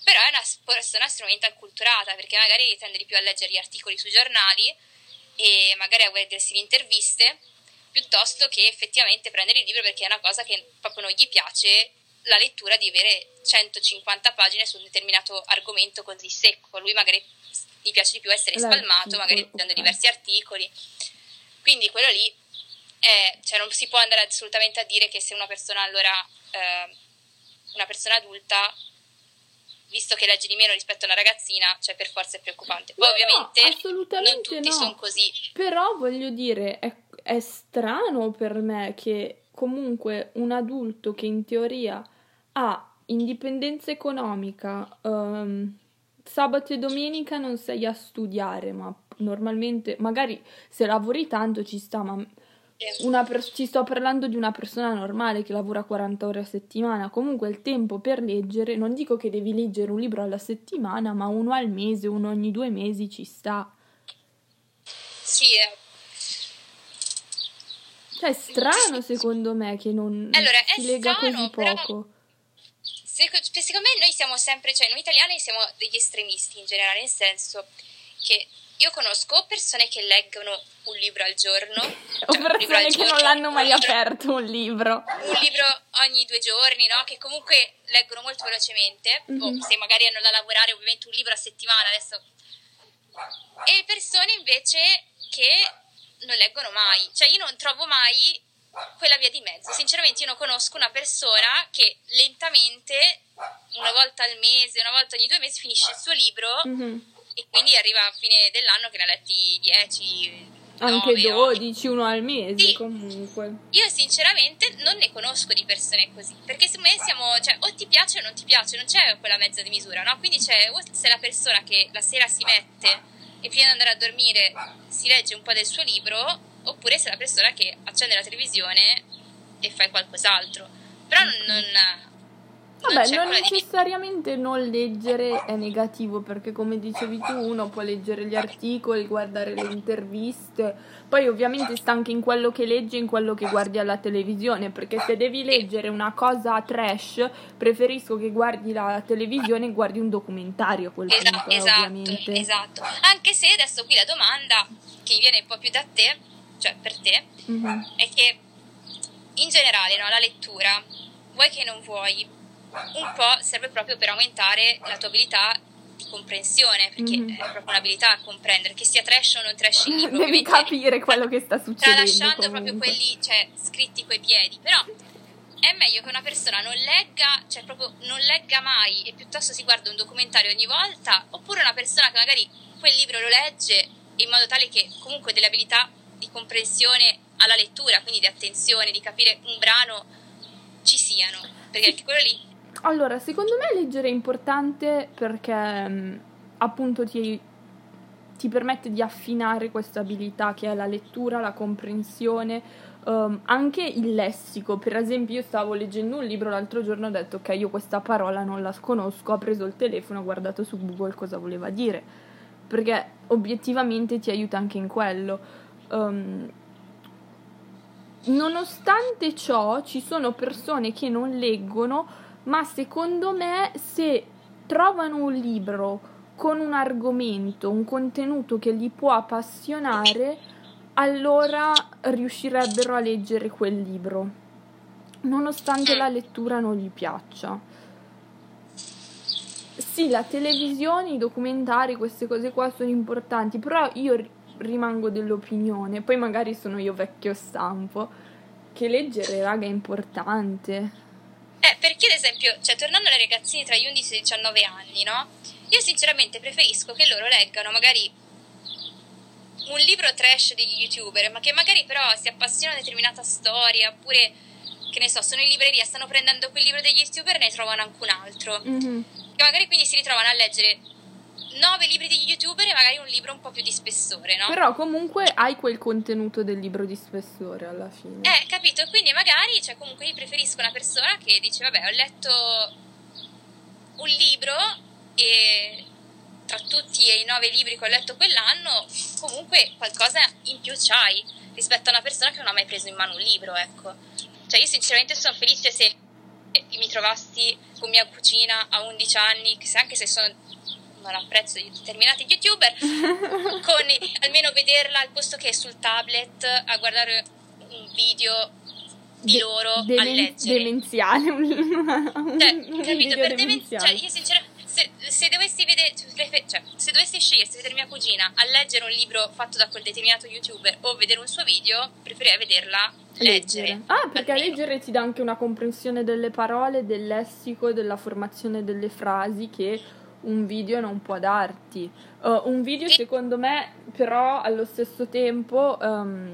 però è una persona estremamente acculturata perché magari tende di più a leggere gli articoli sui giornali e magari a guardarsi le interviste piuttosto che effettivamente prendere il libro perché è una cosa che proprio non gli piace la lettura di avere 150 pagine su un determinato argomento così secco. Lui magari gli piace di più essere spalmato, magari okay. diversi articoli. Quindi quello lì è, cioè non si può andare assolutamente a dire che se una persona allora eh, una persona adulta visto che legge di meno rispetto a una ragazzina, cioè per forza è preoccupante. Poi no, ovviamente non tutti no. sono così. Però voglio dire, è, è strano per me che comunque un adulto che in teoria ha indipendenza economica, um, sabato e domenica non sei a studiare, ma normalmente, magari se lavori tanto ci sta, ma per- ci sto parlando di una persona normale che lavora 40 ore a settimana, comunque il tempo per leggere, non dico che devi leggere un libro alla settimana, ma uno al mese, uno ogni due mesi ci sta. Sì, eh. Cioè, è strano secondo me che non allora, si lega strano, così poco. Secondo me noi siamo sempre, cioè noi italiani siamo degli estremisti in generale, nel senso che io conosco persone che leggono un libro al giorno. o cioè persone che giorno, non l'hanno mai [laughs] aperto un libro. Un libro ogni due giorni, no? Che comunque leggono molto velocemente. Mm-hmm. O se magari hanno da lavorare, ovviamente un libro a settimana adesso. E persone invece che non leggono mai. Cioè io non trovo mai quella via di mezzo. Sinceramente io non conosco una persona che lentamente, una volta al mese, una volta ogni due mesi, finisce il suo libro. Mm-hmm e quindi arriva a fine dell'anno che ne ha letti 10 anche 12, uno al mese sì. comunque. Io sinceramente non ne conosco di persone così, perché secondo me siamo, cioè, o ti piace o non ti piace, non c'è quella mezza di misura, no? Quindi c'è, o se la persona che la sera si mette e prima di andare a dormire si legge un po' del suo libro, oppure se la persona che accende la televisione e fa qualcos'altro. Però non, non Vabbè, non necessariamente non leggere è negativo perché come dicevi tu uno può leggere gli articoli, guardare le interviste, poi ovviamente sta anche in quello che leggi e in quello che guardi alla televisione perché se devi leggere una cosa trash preferisco che guardi la televisione e guardi un documentario a quel esatto, punto esatto, ovviamente. Esatto, anche se adesso qui la domanda che viene un po' più da te, cioè per te, mm-hmm. è che in generale no, la lettura, vuoi che non vuoi, un po' serve proprio per aumentare la tua abilità di comprensione, perché mm-hmm. è proprio un'abilità a comprendere, che sia trash o non trash [laughs] il libro. Devi capire quello che sta succedendo. Tralasciando proprio quelli, cioè, scritti coi piedi, però è meglio che una persona non legga, cioè proprio non legga mai e piuttosto si guarda un documentario ogni volta, oppure una persona che magari quel libro lo legge in modo tale che comunque delle abilità di comprensione alla lettura, quindi di attenzione, di capire un brano ci siano, perché anche quello lì allora, secondo me leggere è importante perché mm, appunto ti, ti, permette di affinare questa abilità che è la lettura, la comprensione, um, anche il lessico. Per esempio, io stavo leggendo un libro l'altro giorno e ho detto ok, io questa parola non la conosco, ho preso il telefono, ho guardato su Google cosa voleva dire, perché obiettivamente ti aiuta anche in quello. Um, nonostante ciò, ci sono persone che non leggono ma secondo me se trovano un libro con un argomento, un contenuto che li può appassionare, allora riuscirebbero a leggere quel libro, nonostante la lettura non gli piaccia. Sì, la televisione, i documentari, queste cose qua sono importanti, però io rimango dell'opinione, poi magari sono io vecchio stampo, che leggere, raga, è importante. Eh, perché ad esempio, cioè tornando alle ragazzine tra gli 11 e i 19 anni, no? Io sinceramente preferisco che loro leggano magari un libro trash degli youtuber, ma che magari però si appassionano a determinata storia, oppure che ne so, sono in libreria, stanno prendendo quel libro degli youtuber e ne trovano anche un altro. Mm-hmm. Che magari quindi si ritrovano a leggere nove libri di youtuber e magari un libro un po' più di spessore, no? Però comunque hai quel contenuto del libro di spessore alla fine. Eh, capito? Quindi magari, cioè comunque io preferisco una persona che dice, vabbè, ho letto un libro e tra tutti i nove libri che ho letto quell'anno, comunque qualcosa in più c'hai rispetto a una persona che non ha mai preso in mano un libro, ecco. Cioè io sinceramente sono felice se mi trovassi con mia cugina a 11 anni, anche se sono non apprezzo di determinati youtuber, [laughs] con almeno vederla al posto che sul tablet a guardare un video di De- loro demen- a leggere. Demenziale, un, cioè, un capito? Per demenziale. Cioè, io sinceramente se, se, dovessi vedere, cioè, se dovessi scegliere se vedere mia cugina a leggere un libro fatto da quel determinato youtuber o vedere un suo video, preferirei vederla leggere. leggere. Ah, perché almeno. leggere ti dà anche una comprensione delle parole, del lessico, della formazione delle frasi che un video non può darti. Uh, un video, secondo me, però allo stesso tempo um,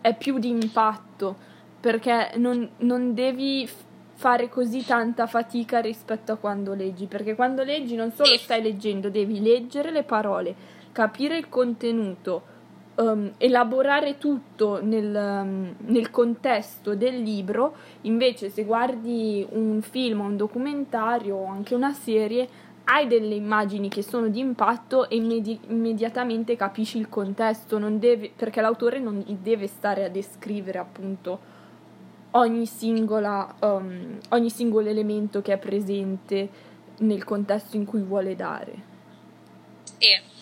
è più di impatto perché non, non devi fare così tanta fatica rispetto a quando leggi, perché quando leggi non solo stai leggendo, devi leggere le parole, capire il contenuto, um, elaborare tutto nel, um, nel, contesto del libro, invece se guardi un film, un documentario o anche una serie, hai delle immagini che sono di impatto e immedi- immediatamente capisci il contesto, deve, perché l'autore non deve stare a descrivere appunto ogni, singola, um, ogni singolo elemento che è presente nel contesto in cui vuole dare. Sì.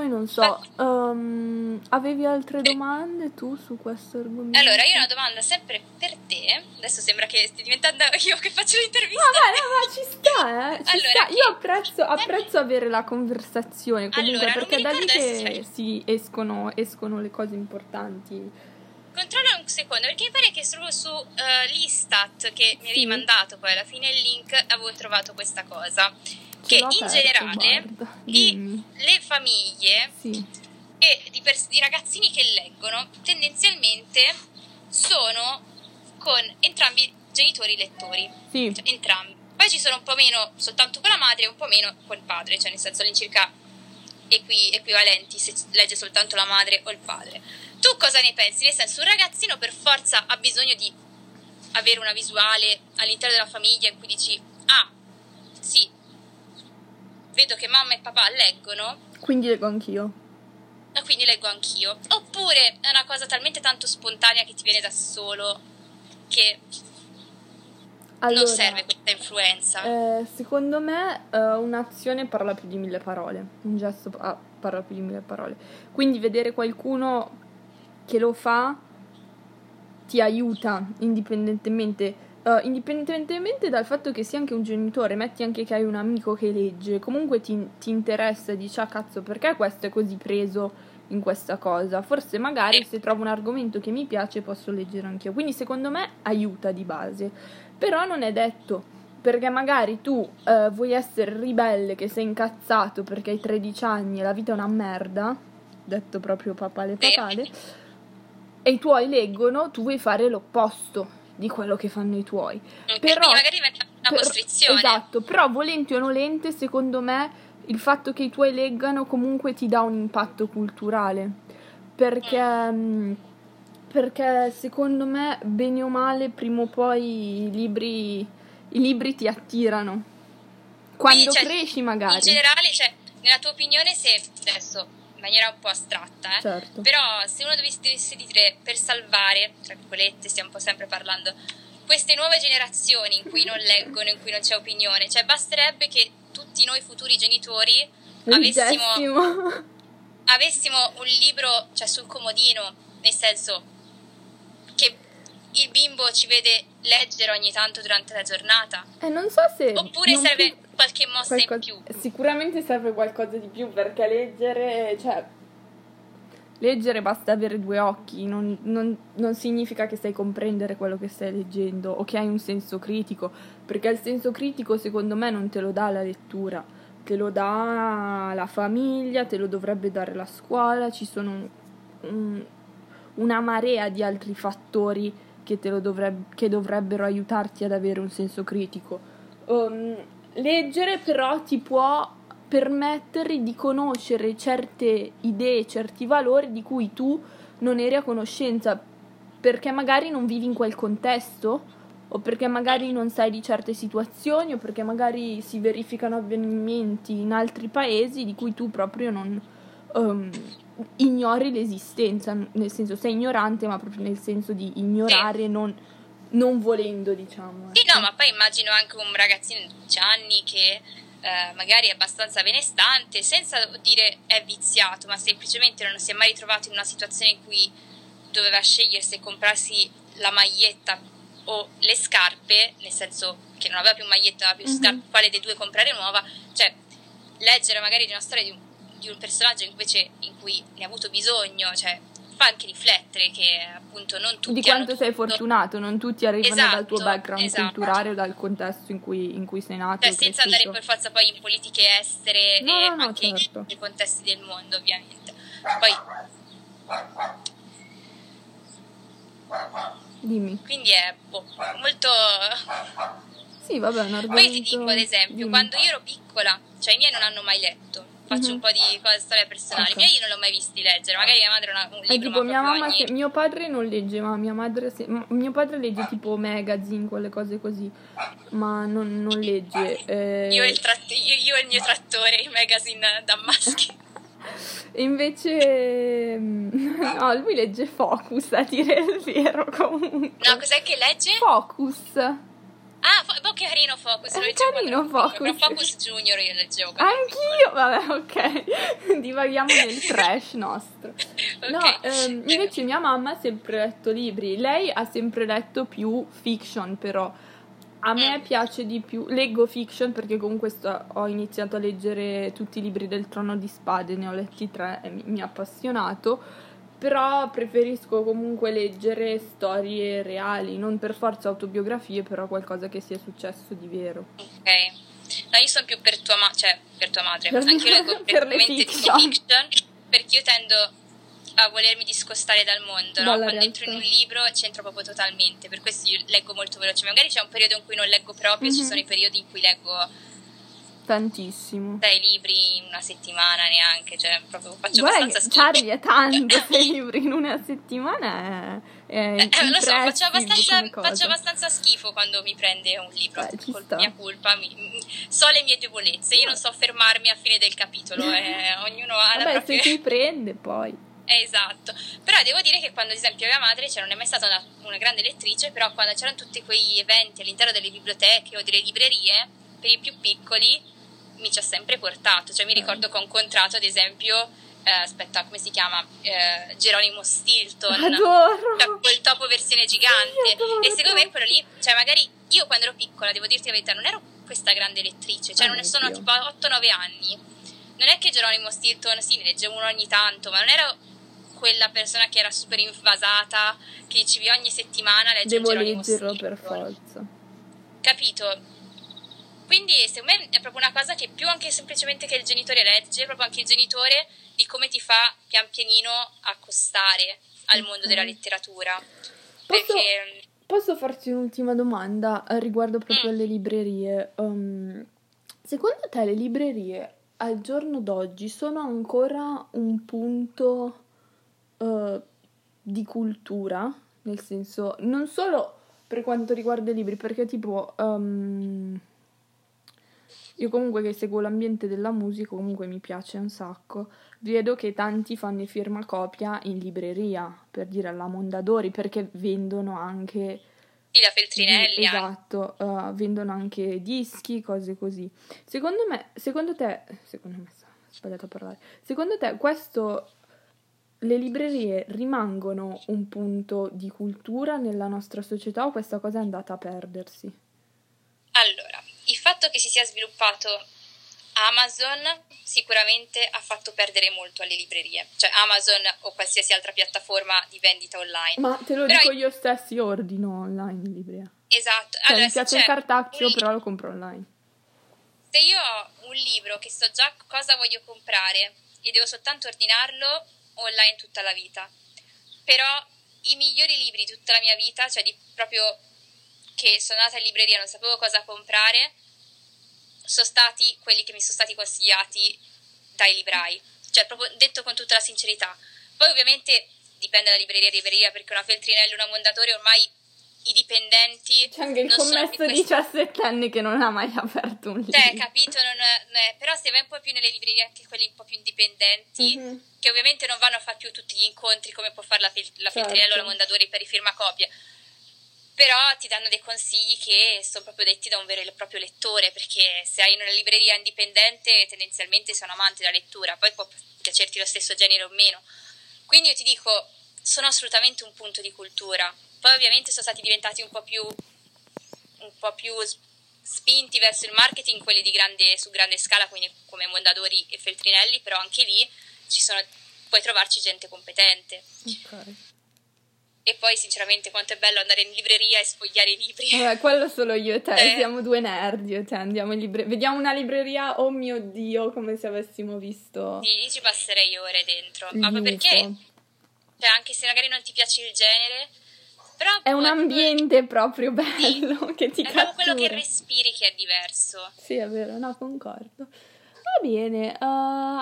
Poi non so, um, avevi altre domande tu su questo argomento? Allora, io ho una domanda sempre per te. Adesso sembra che stia diventando [laughs] io che faccio l'intervista. No, ma, no, ci sta, eh. Ci [laughs] allora, sta. Io apprezzo, apprezzo, avere la conversazione comunque allora, perché da lì che si escono, escono le cose importanti controlla un secondo perché mi pare che solo su uh, l'Istat che mi avevi mandato poi alla fine il link avevo trovato questa cosa che in generale i, le famiglie sì. e di, pers- di ragazzini che leggono tendenzialmente sono con entrambi i genitori lettori sì. cioè, entrambi poi ci sono un po' meno soltanto con la madre e un po' meno col padre cioè nel senso all'incirca equi- equivalenti se legge soltanto la madre o il padre tu cosa ne pensi? Nel senso, un ragazzino per forza ha bisogno di avere una visuale all'interno della famiglia in cui dici, ah, sì, vedo che mamma e papà leggono. Quindi leggo anch'io. E quindi leggo anch'io. Oppure è una cosa talmente tanto spontanea che ti viene da solo che allora, non serve questa influenza. Eh, secondo me eh, un'azione parla più di mille parole, un gesto ah, parla più di mille parole. Quindi vedere qualcuno che lo fa ti aiuta indipendentemente Uh, indipendentemente dal fatto che sia anche un genitore, metti anche che hai un amico che legge, comunque ti, ti interessa e dici, ah cazzo, perché questo è così preso in questa cosa? Forse magari se trovo un argomento che mi piace posso leggere anch'io. Quindi secondo me aiuta di base. Però non è detto, perché magari tu uh, vuoi essere ribelle, che sei incazzato perché hai 13 anni e la vita è una merda, detto proprio papale papale e i tuoi leggono, tu vuoi fare l'opposto di quello che fanno i tuoi. Però, Quindi magari diventa una per, costrizione. Esatto, però volenti o nolente, secondo me il fatto che i tuoi leggano comunque ti dà un impatto culturale. Perché, mm. perché secondo me, bene o male, prima o poi i libri, i libri ti attirano. Quando Quindi, cioè, cresci magari. In generale, cioè, nella tua opinione, se adesso in maniera un po' astratta, eh? certo. però se uno dovesse, dovesse dire per salvare, tra virgolette, stiamo un po' sempre parlando, queste nuove generazioni in cui non leggono, in cui non c'è opinione, cioè basterebbe che tutti noi futuri genitori avessimo, [laughs] avessimo un libro cioè, sul comodino, nel senso che il bimbo ci vede leggere ogni tanto durante la giornata. E eh, non so se... Oppure serve più, qualche mossa qualcosa, in più. Sicuramente serve qualcosa di più perché leggere, cioè... Leggere basta avere due occhi, non, non, non significa che sai comprendere quello che stai leggendo o che hai un senso critico, perché il senso critico secondo me non te lo dà la lettura, te lo dà la famiglia, te lo dovrebbe dare la scuola, ci sono un, una marea di altri fattori che, dovrebbe, che dovrebbero aiutarti ad avere un senso critico. Um, leggere però ti può permettere di conoscere certe idee, certi valori di cui tu non eri a conoscenza, perché magari non vivi in quel contesto o perché magari non sai di certe situazioni o perché magari si verificano avvenimenti in altri paesi di cui tu proprio non um, ignori l'esistenza, nel senso sei ignorante ma proprio nel senso di ignorare sì. non, non, volendo diciamo. Sì, ecco. no, ma poi immagino anche un ragazzino di 12 anni che eh, magari è abbastanza benestante, senza dire è viziato, ma semplicemente non si è mai ritrovato in una situazione in cui doveva scegliere se comprarsi la maglietta o le scarpe, nel senso che non aveva più maglietta, aveva più mm-hmm. scarpe, quale dei due comprare nuova, cioè leggere magari di una storia di un, di un personaggio invece in cui ne ha avuto bisogno, cioè fa anche riflettere che appunto non tutti di quanto sei tutto... fortunato, non tutti arrivano esatto, dal tuo background esatto. culturale o dal contesto in cui, in cui sei nato. Cioè, senza andare per forza poi in politiche estere no, e no, anche certo. nei contesti del mondo, ovviamente. Poi Dimmi. Quindi è boh, molto Sì, vabbè, un argomento... Poi ti dico ad esempio, Dimmi. quando io ero piccola, cioè i miei non hanno mai letto faccio mm-hmm. un po' di cose, storie personali. Okay. Mia io non l'ho mai visti leggere, magari mia madre una, un libro. tipo, mia mamma ogni... che, mio padre non legge, ma mia madre se, mio padre legge tipo magazine, quelle cose così, ma non, non legge. Eh... Io, il tratt- io, io e il mio trattore, i magazine da maschi. [laughs] Invece, [laughs] no, lui legge Focus a dire il vero comunque. No, cos'è che legge? Focus. Ah, fo- boh, carino Focus. È carino Focus. Focus Junior io leggevo. Anch'io, vabbè, ok. [laughs] Divaghiamo nel [laughs] trash nostro. okay. No, ehm, invece mia mamma ha sempre letto libri. Lei ha sempre letto più fiction, però. A me mm. piace di più, leggo fiction perché comunque sto, ho iniziato a leggere tutti i libri del Trono di Spade, ne ho letti tre e mi, mi ha appassionato però preferisco comunque leggere storie reali, non per forza autobiografie, però qualcosa che sia successo di vero. Ok. No, io sono più per tua, ma- cioè, per tua madre, anche io leggo [laughs] per le fiction. fiction, perché io tendo a volermi discostare dal mondo, no? Quando entro in un libro c'entro proprio totalmente, per questo io leggo molto veloce. Magari c'è un periodo in cui non leggo proprio, mm-hmm. ci sono i periodi in cui leggo Tantissimo. Sei libri in una settimana neanche, cioè proprio faccio Guarda abbastanza schifo. Charlie è tanto, sei libri in una settimana è, è eh, lo so, faccio abbastanza, faccio abbastanza, schifo quando mi prende un libro, Beh, per mia colpa, mi, so le mie debolezze, io non so fermarmi a fine del capitolo, eh, [laughs] ognuno ha Vabbè, la propria... se ti prende poi. [laughs] esatto, però devo dire che quando ad esempio mia madre, cioè non è mai stata una, una grande lettrice, però quando c'erano tutti quei eventi all'interno delle biblioteche o delle librerie, per i più piccoli, mi ci ha sempre portato. Cioè, mi ricordo che ho incontrato, ad esempio, eh, aspetta, come si chiama? Eh, Geronimo Stilton. Adoro! Cioè, quel topo versione gigante. Adoro, e secondo me quello lì, cioè, magari io quando ero piccola, devo dirti la verità, non ero questa grande lettrice, cioè, oh, non ne sono Dio. tipo 8-9 anni. Non è che Geronimo Stilton, sì, ne leggevo uno ogni tanto, ma non ero quella persona che era super invasata, che dicevi ogni settimana legge Devo Geronimo leggerlo per forza. Capito? Quindi secondo me è proprio una cosa che più anche semplicemente che il genitore legge, proprio anche il genitore di come ti fa pian pianino accostare al mondo della letteratura. Posso, Perché... posso farti un'ultima domanda riguardo proprio mm. alle librerie? Um, secondo te le librerie al giorno d'oggi sono ancora un punto uh, di cultura? Nel senso, non solo per quanto riguarda i libri, perché tipo... Um, io comunque che seguo l'ambiente della musica, comunque mi piace un sacco, vedo che tanti fanno il firmacopia in libreria, per dire alla Mondadori, perché vendono anche... Sì, la Feltrinelli. Esatto, uh, vendono anche dischi, cose così. Secondo me, secondo te, secondo me, ho sbagliato a parlare, secondo te questo le librerie rimangono un punto di cultura nella nostra società o questa cosa è andata a perdersi? Allora, il fatto che si sia sviluppato Amazon sicuramente ha fatto perdere molto alle librerie, cioè Amazon o qualsiasi altra piattaforma di vendita online. Ma te lo però dico io stessi, ordino online in libreria. Esatto. Cioè, allora, mi piace il cartaceo, un... però lo compro online. Se io ho un libro che so già cosa voglio comprare e devo soltanto ordinarlo online tutta la vita, però i migliori libri di tutta la mia vita, cioè di proprio che sono andata in libreria e non sapevo cosa comprare, sono stati quelli che mi sono stati consigliati dai librai, cioè proprio detto con tutta la sincerità. Poi ovviamente dipende da libreria a libreria perché una Feltrinelli, una Mondadori ormai i dipendenti. C'è anche il commesso di 17 anni che non ha mai aperto un cioè, libro. Cioè, capito? Non, non è, però se vai un po' più nelle librerie, anche quelli un po' più indipendenti, mm-hmm. che ovviamente non vanno a fare più tutti gli incontri come può fare la, la certo. Feltrinello o la Mondadori per i firmacopie. Però ti danno dei consigli che sono proprio detti da un vero e proprio lettore, perché se hai una libreria indipendente tendenzialmente sei un amante della lettura, poi può piacerti lo stesso genere o meno. Quindi io ti dico, sono assolutamente un punto di cultura poi ovviamente sono stati diventati un po' più, un po più spinti verso il marketing, quelli grande, su grande scala, quindi come Mondadori e Feltrinelli, però anche lì sono, puoi trovarci gente competente. Ok. E poi sinceramente quanto è bello andare in libreria e sfogliare i libri. Vabbè, quello solo io e te, eh. siamo due nerd, io e te andiamo in libreria. Vediamo una libreria, oh mio Dio, come se avessimo visto... Sì, ci passerei ore dentro. Ma perché, cioè, anche se magari non ti piace il genere, però è un ambiente proprio bello sì, [laughs] che ti È proprio quello che respiri che è diverso. Sì, è vero, no, concordo. Va bene, uh,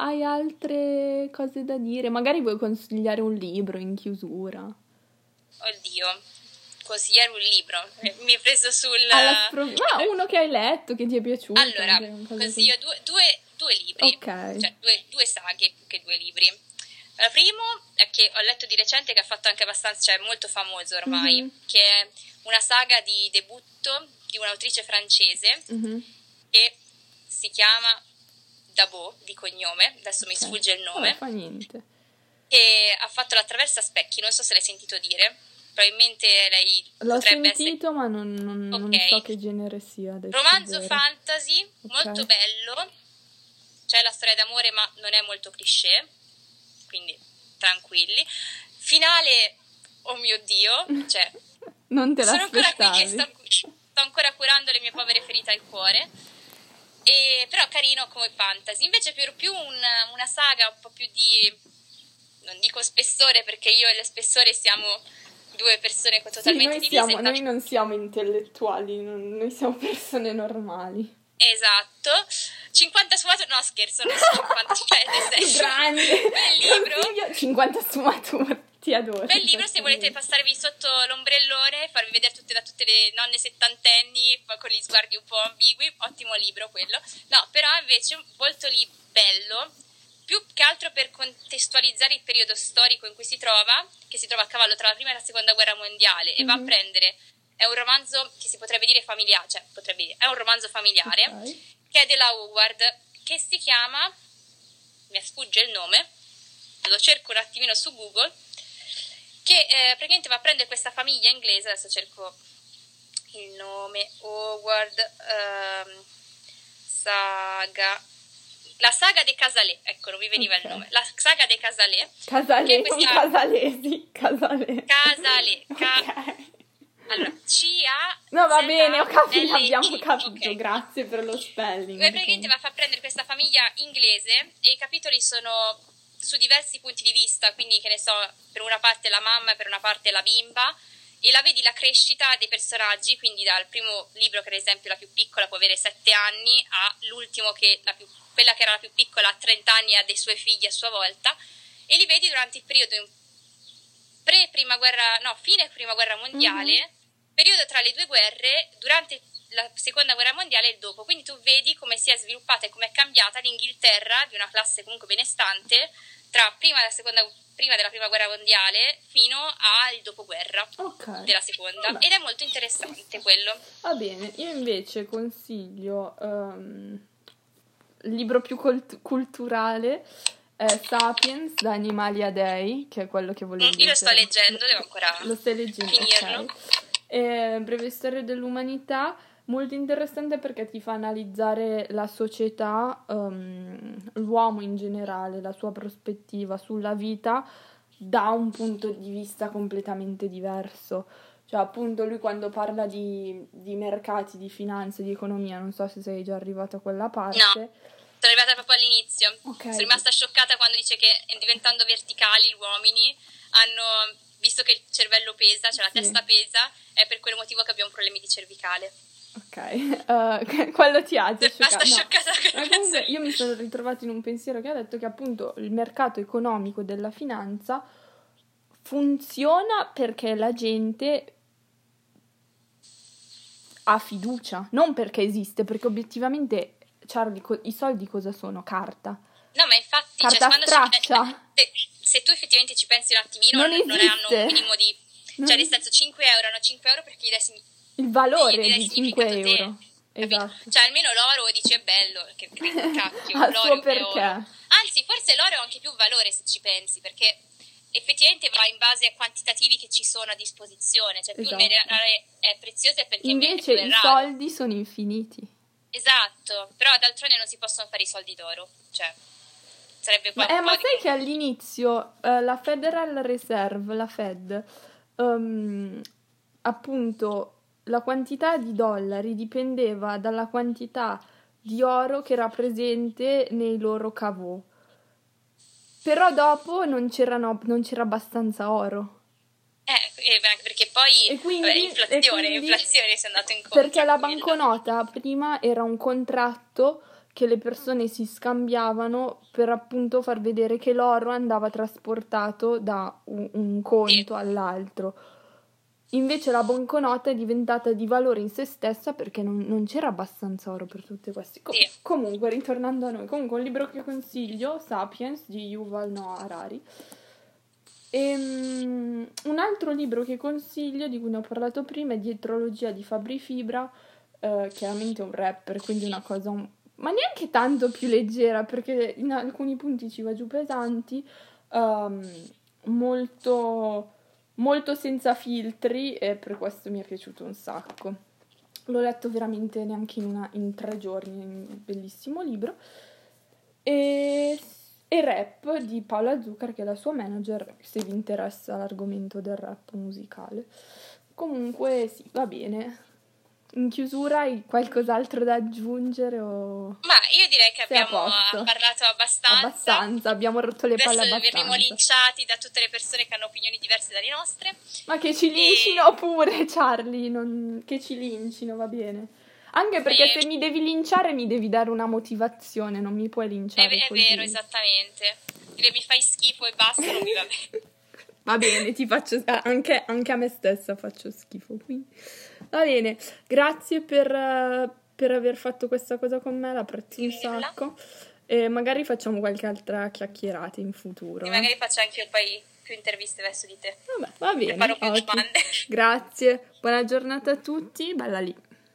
hai altre cose da dire? Magari vuoi consigliare un libro in chiusura? Oddio, consigliare un libro? Mi hai preso sul... Spro- no, uno che hai letto, che ti è piaciuto. Allora, consiglio due, due, due libri, okay. cioè due, due saghe più che due libri. La primo è che ho letto di recente che ha fatto anche abbastanza, cioè molto famoso ormai, mm-hmm. che è una saga di debutto di un'autrice francese mm-hmm. che si chiama Dabo di cognome, adesso okay. mi sfugge il nome. Non fa niente. E ha fatto l'attraversa specchi, non so se l'hai sentito dire. Probabilmente lei L'ho sentito, essere... ma non, non, okay. non, so che genere sia. Romanzo fantasy, okay. molto bello. C'è la storia d'amore, ma non è molto cliché quindi tranquilli. Finale, oh mio Dio, cioè, [laughs] non te sono ancora qui che sto, sto, ancora curando le mie povere ferite al cuore. E, però carino come fantasy. Invece per più un, una saga un po' più di, non dico spessore perché io e lo spessore siamo due persone totalmente sì, noi divise. Siamo, noi non siamo intellettuali, non, noi siamo persone normali. Esatto. 50 sfumature, no scherzo, non so 50, cioè [laughs] Grande! [laughs] Bel libro! 50 sfumature, ti adoro. Bel libro se volete passarvi sotto l'ombrellone, farvi vedere tutte, da tutte le nonne settantenni con gli sguardi un po' ambigui, ottimo libro quello. No, però invece molto lì bello, più che altro per contestualizzare il periodo storico in cui si trova, che si trova a cavallo tra la prima e la seconda guerra mondiale, mm-hmm. e va a mhm. prendere è un romanzo che si potrebbe dire familiare, cioè potrebbe dire, è un romanzo familiare okay. che è della Howard, che si chiama, mi sfugge il nome, lo cerco un attimino su Google, che eh, praticamente va a prendere questa famiglia inglese, adesso cerco il nome, Howard, um, saga, la saga dei Casalè, ecco, non mi veniva okay. il nome, la saga dei Casalè. Casalè, questa... Casalesi, Casalè. Casalè, ca... okay. Allora, C-A. No, va bene, ho capito, abbiamo capito. Okay. Grazie per lo spelling. Lui praticamente va a far prendere questa famiglia inglese e i capitoli sono su diversi punti di vista, quindi che ne so, per una parte la mamma e per una parte la bimba e la vedi la crescita dei personaggi, quindi dal primo libro che ad esempio la più piccola può avere 7 anni all'ultimo che più, quella che era la più piccola ha 30 anni ha dei suoi figli a sua volta e li vedi durante il periodo pre prima guerra, no, fine prima guerra mondiale mm-hmm periodo tra le due guerre, durante la seconda guerra mondiale e il dopo. Quindi tu vedi come si è sviluppata e come è cambiata l'Inghilterra di una classe comunque benestante tra prima della, seconda, prima della prima guerra mondiale fino al dopoguerra okay. della seconda. Vabbè. Ed è molto interessante quello. Va bene, io invece consiglio um, libro più cult- culturale. È Sapiens da Animalia Dei, che è quello che volevo. Mm, io lo sto leggendo, devo ancora lo stai leggendo, finirlo. Okay eh, breve storia dell'umanità, molto interessante perché ti fa analizzare la società, um, l'uomo in generale, la sua prospettiva sulla vita da un punto di vista completamente diverso. Cioè, appunto, lui quando parla di, di mercati, di finanze, di economia, non so se sei già arrivato a quella parte. No. Sono arrivata proprio all'inizio. Okay. Sono rimasta scioccata quando dice che diventando verticali gli uomini hanno visto che il cervello pesa, cioè la sì. testa pesa, è per quel motivo che abbiamo problemi di cervicale. Ok, uh, [laughs] [laughs] quello ti ha già scioccato. scioccata no. comunque io mi sono ritrovata in un pensiero che ha detto che appunto il mercato economico della finanza funziona perché la gente ha fiducia, non perché esiste, perché obiettivamente Charlie, i soldi cosa sono? Carta. No, ma infatti, cioè, Carta cioè, straccia. Se, se, tu effettivamente ci pensi un attimino, non, non hanno un minimo di... Cioè, nel senso, 5 euro hanno 5 euro perché gli dai il valore gli, di 5 euro. Te, esatto. Cioè, almeno l'oro dici è bello, che, che [laughs] cacchio, l'oro perché. Anzi, forse l'oro ha anche più valore se ci pensi, perché effettivamente va in base ai quantitativi che ci sono a disposizione, cioè più esatto. il minerale è prezioso è perché invece i soldi sono infiniti. Esatto, però d'altronde non si possono fare i soldi d'oro, cioè sarebbe ma, eh, ma sai di... che all'inizio uh, la Federal Reserve, la Fed, um, appunto la quantità di dollari dipendeva dalla quantità di oro che era presente nei loro cavò. Però dopo non, non c'era abbastanza oro. Eh, perché poi e quindi, vabbè, inflazione, quindi, inflazione si è andato incontro. Perché la banconota prima era un contratto che le persone si scambiavano per appunto far vedere che l'oro andava trasportato da un, un conto sì. all'altro. Invece la banconota è diventata di valore in se stessa perché non, non c'era abbastanza oro per tutte queste cose. Sì. Comunque, ritornando a noi, comunque un libro che consiglio, Sapiens di Yuval Noah Harari. E, um, un altro libro che consiglio, di cui ne ho parlato prima, è Dietrologia di Fabri Fibra, eh, chiaramente un rapper, quindi una cosa un... ma neanche tanto più leggera perché in alcuni punti ci va giù pesanti, um, molto molto senza filtri e per questo mi è piaciuto un sacco. L'ho letto veramente neanche in, una, in tre giorni, un bellissimo libro. E, e Rap di Paola Zucker, che è la sua manager, se vi interessa l'argomento del rap musicale. Comunque sì, va bene. In chiusura hai qualcos'altro da aggiungere? O... Ma io direi che abbiamo parlato abbastanza. Abbastanza, abbiamo rotto le palle abbastanza. Adesso verremo linciati da tutte le persone che hanno opinioni diverse dalle nostre. Ma che ci lincino e... pure, Charlie, non... che ci lincino, va bene. Anche perché e... se mi devi linciare mi devi dare una motivazione, non mi puoi linciare È, è vero, esattamente. Dire mi fai schifo e basta, non mi va bene. [laughs] va bene, ti faccio... Anche, anche a me stessa faccio schifo, quindi... [laughs] Va bene, grazie per, per aver fatto questa cosa con me, la apprezzo un sacco. E magari facciamo qualche altra chiacchierata in futuro. E magari faccio anche un paio più interviste verso di te. Vabbè, va bene. Farò più domande. Grazie, buona giornata a tutti, bella lì.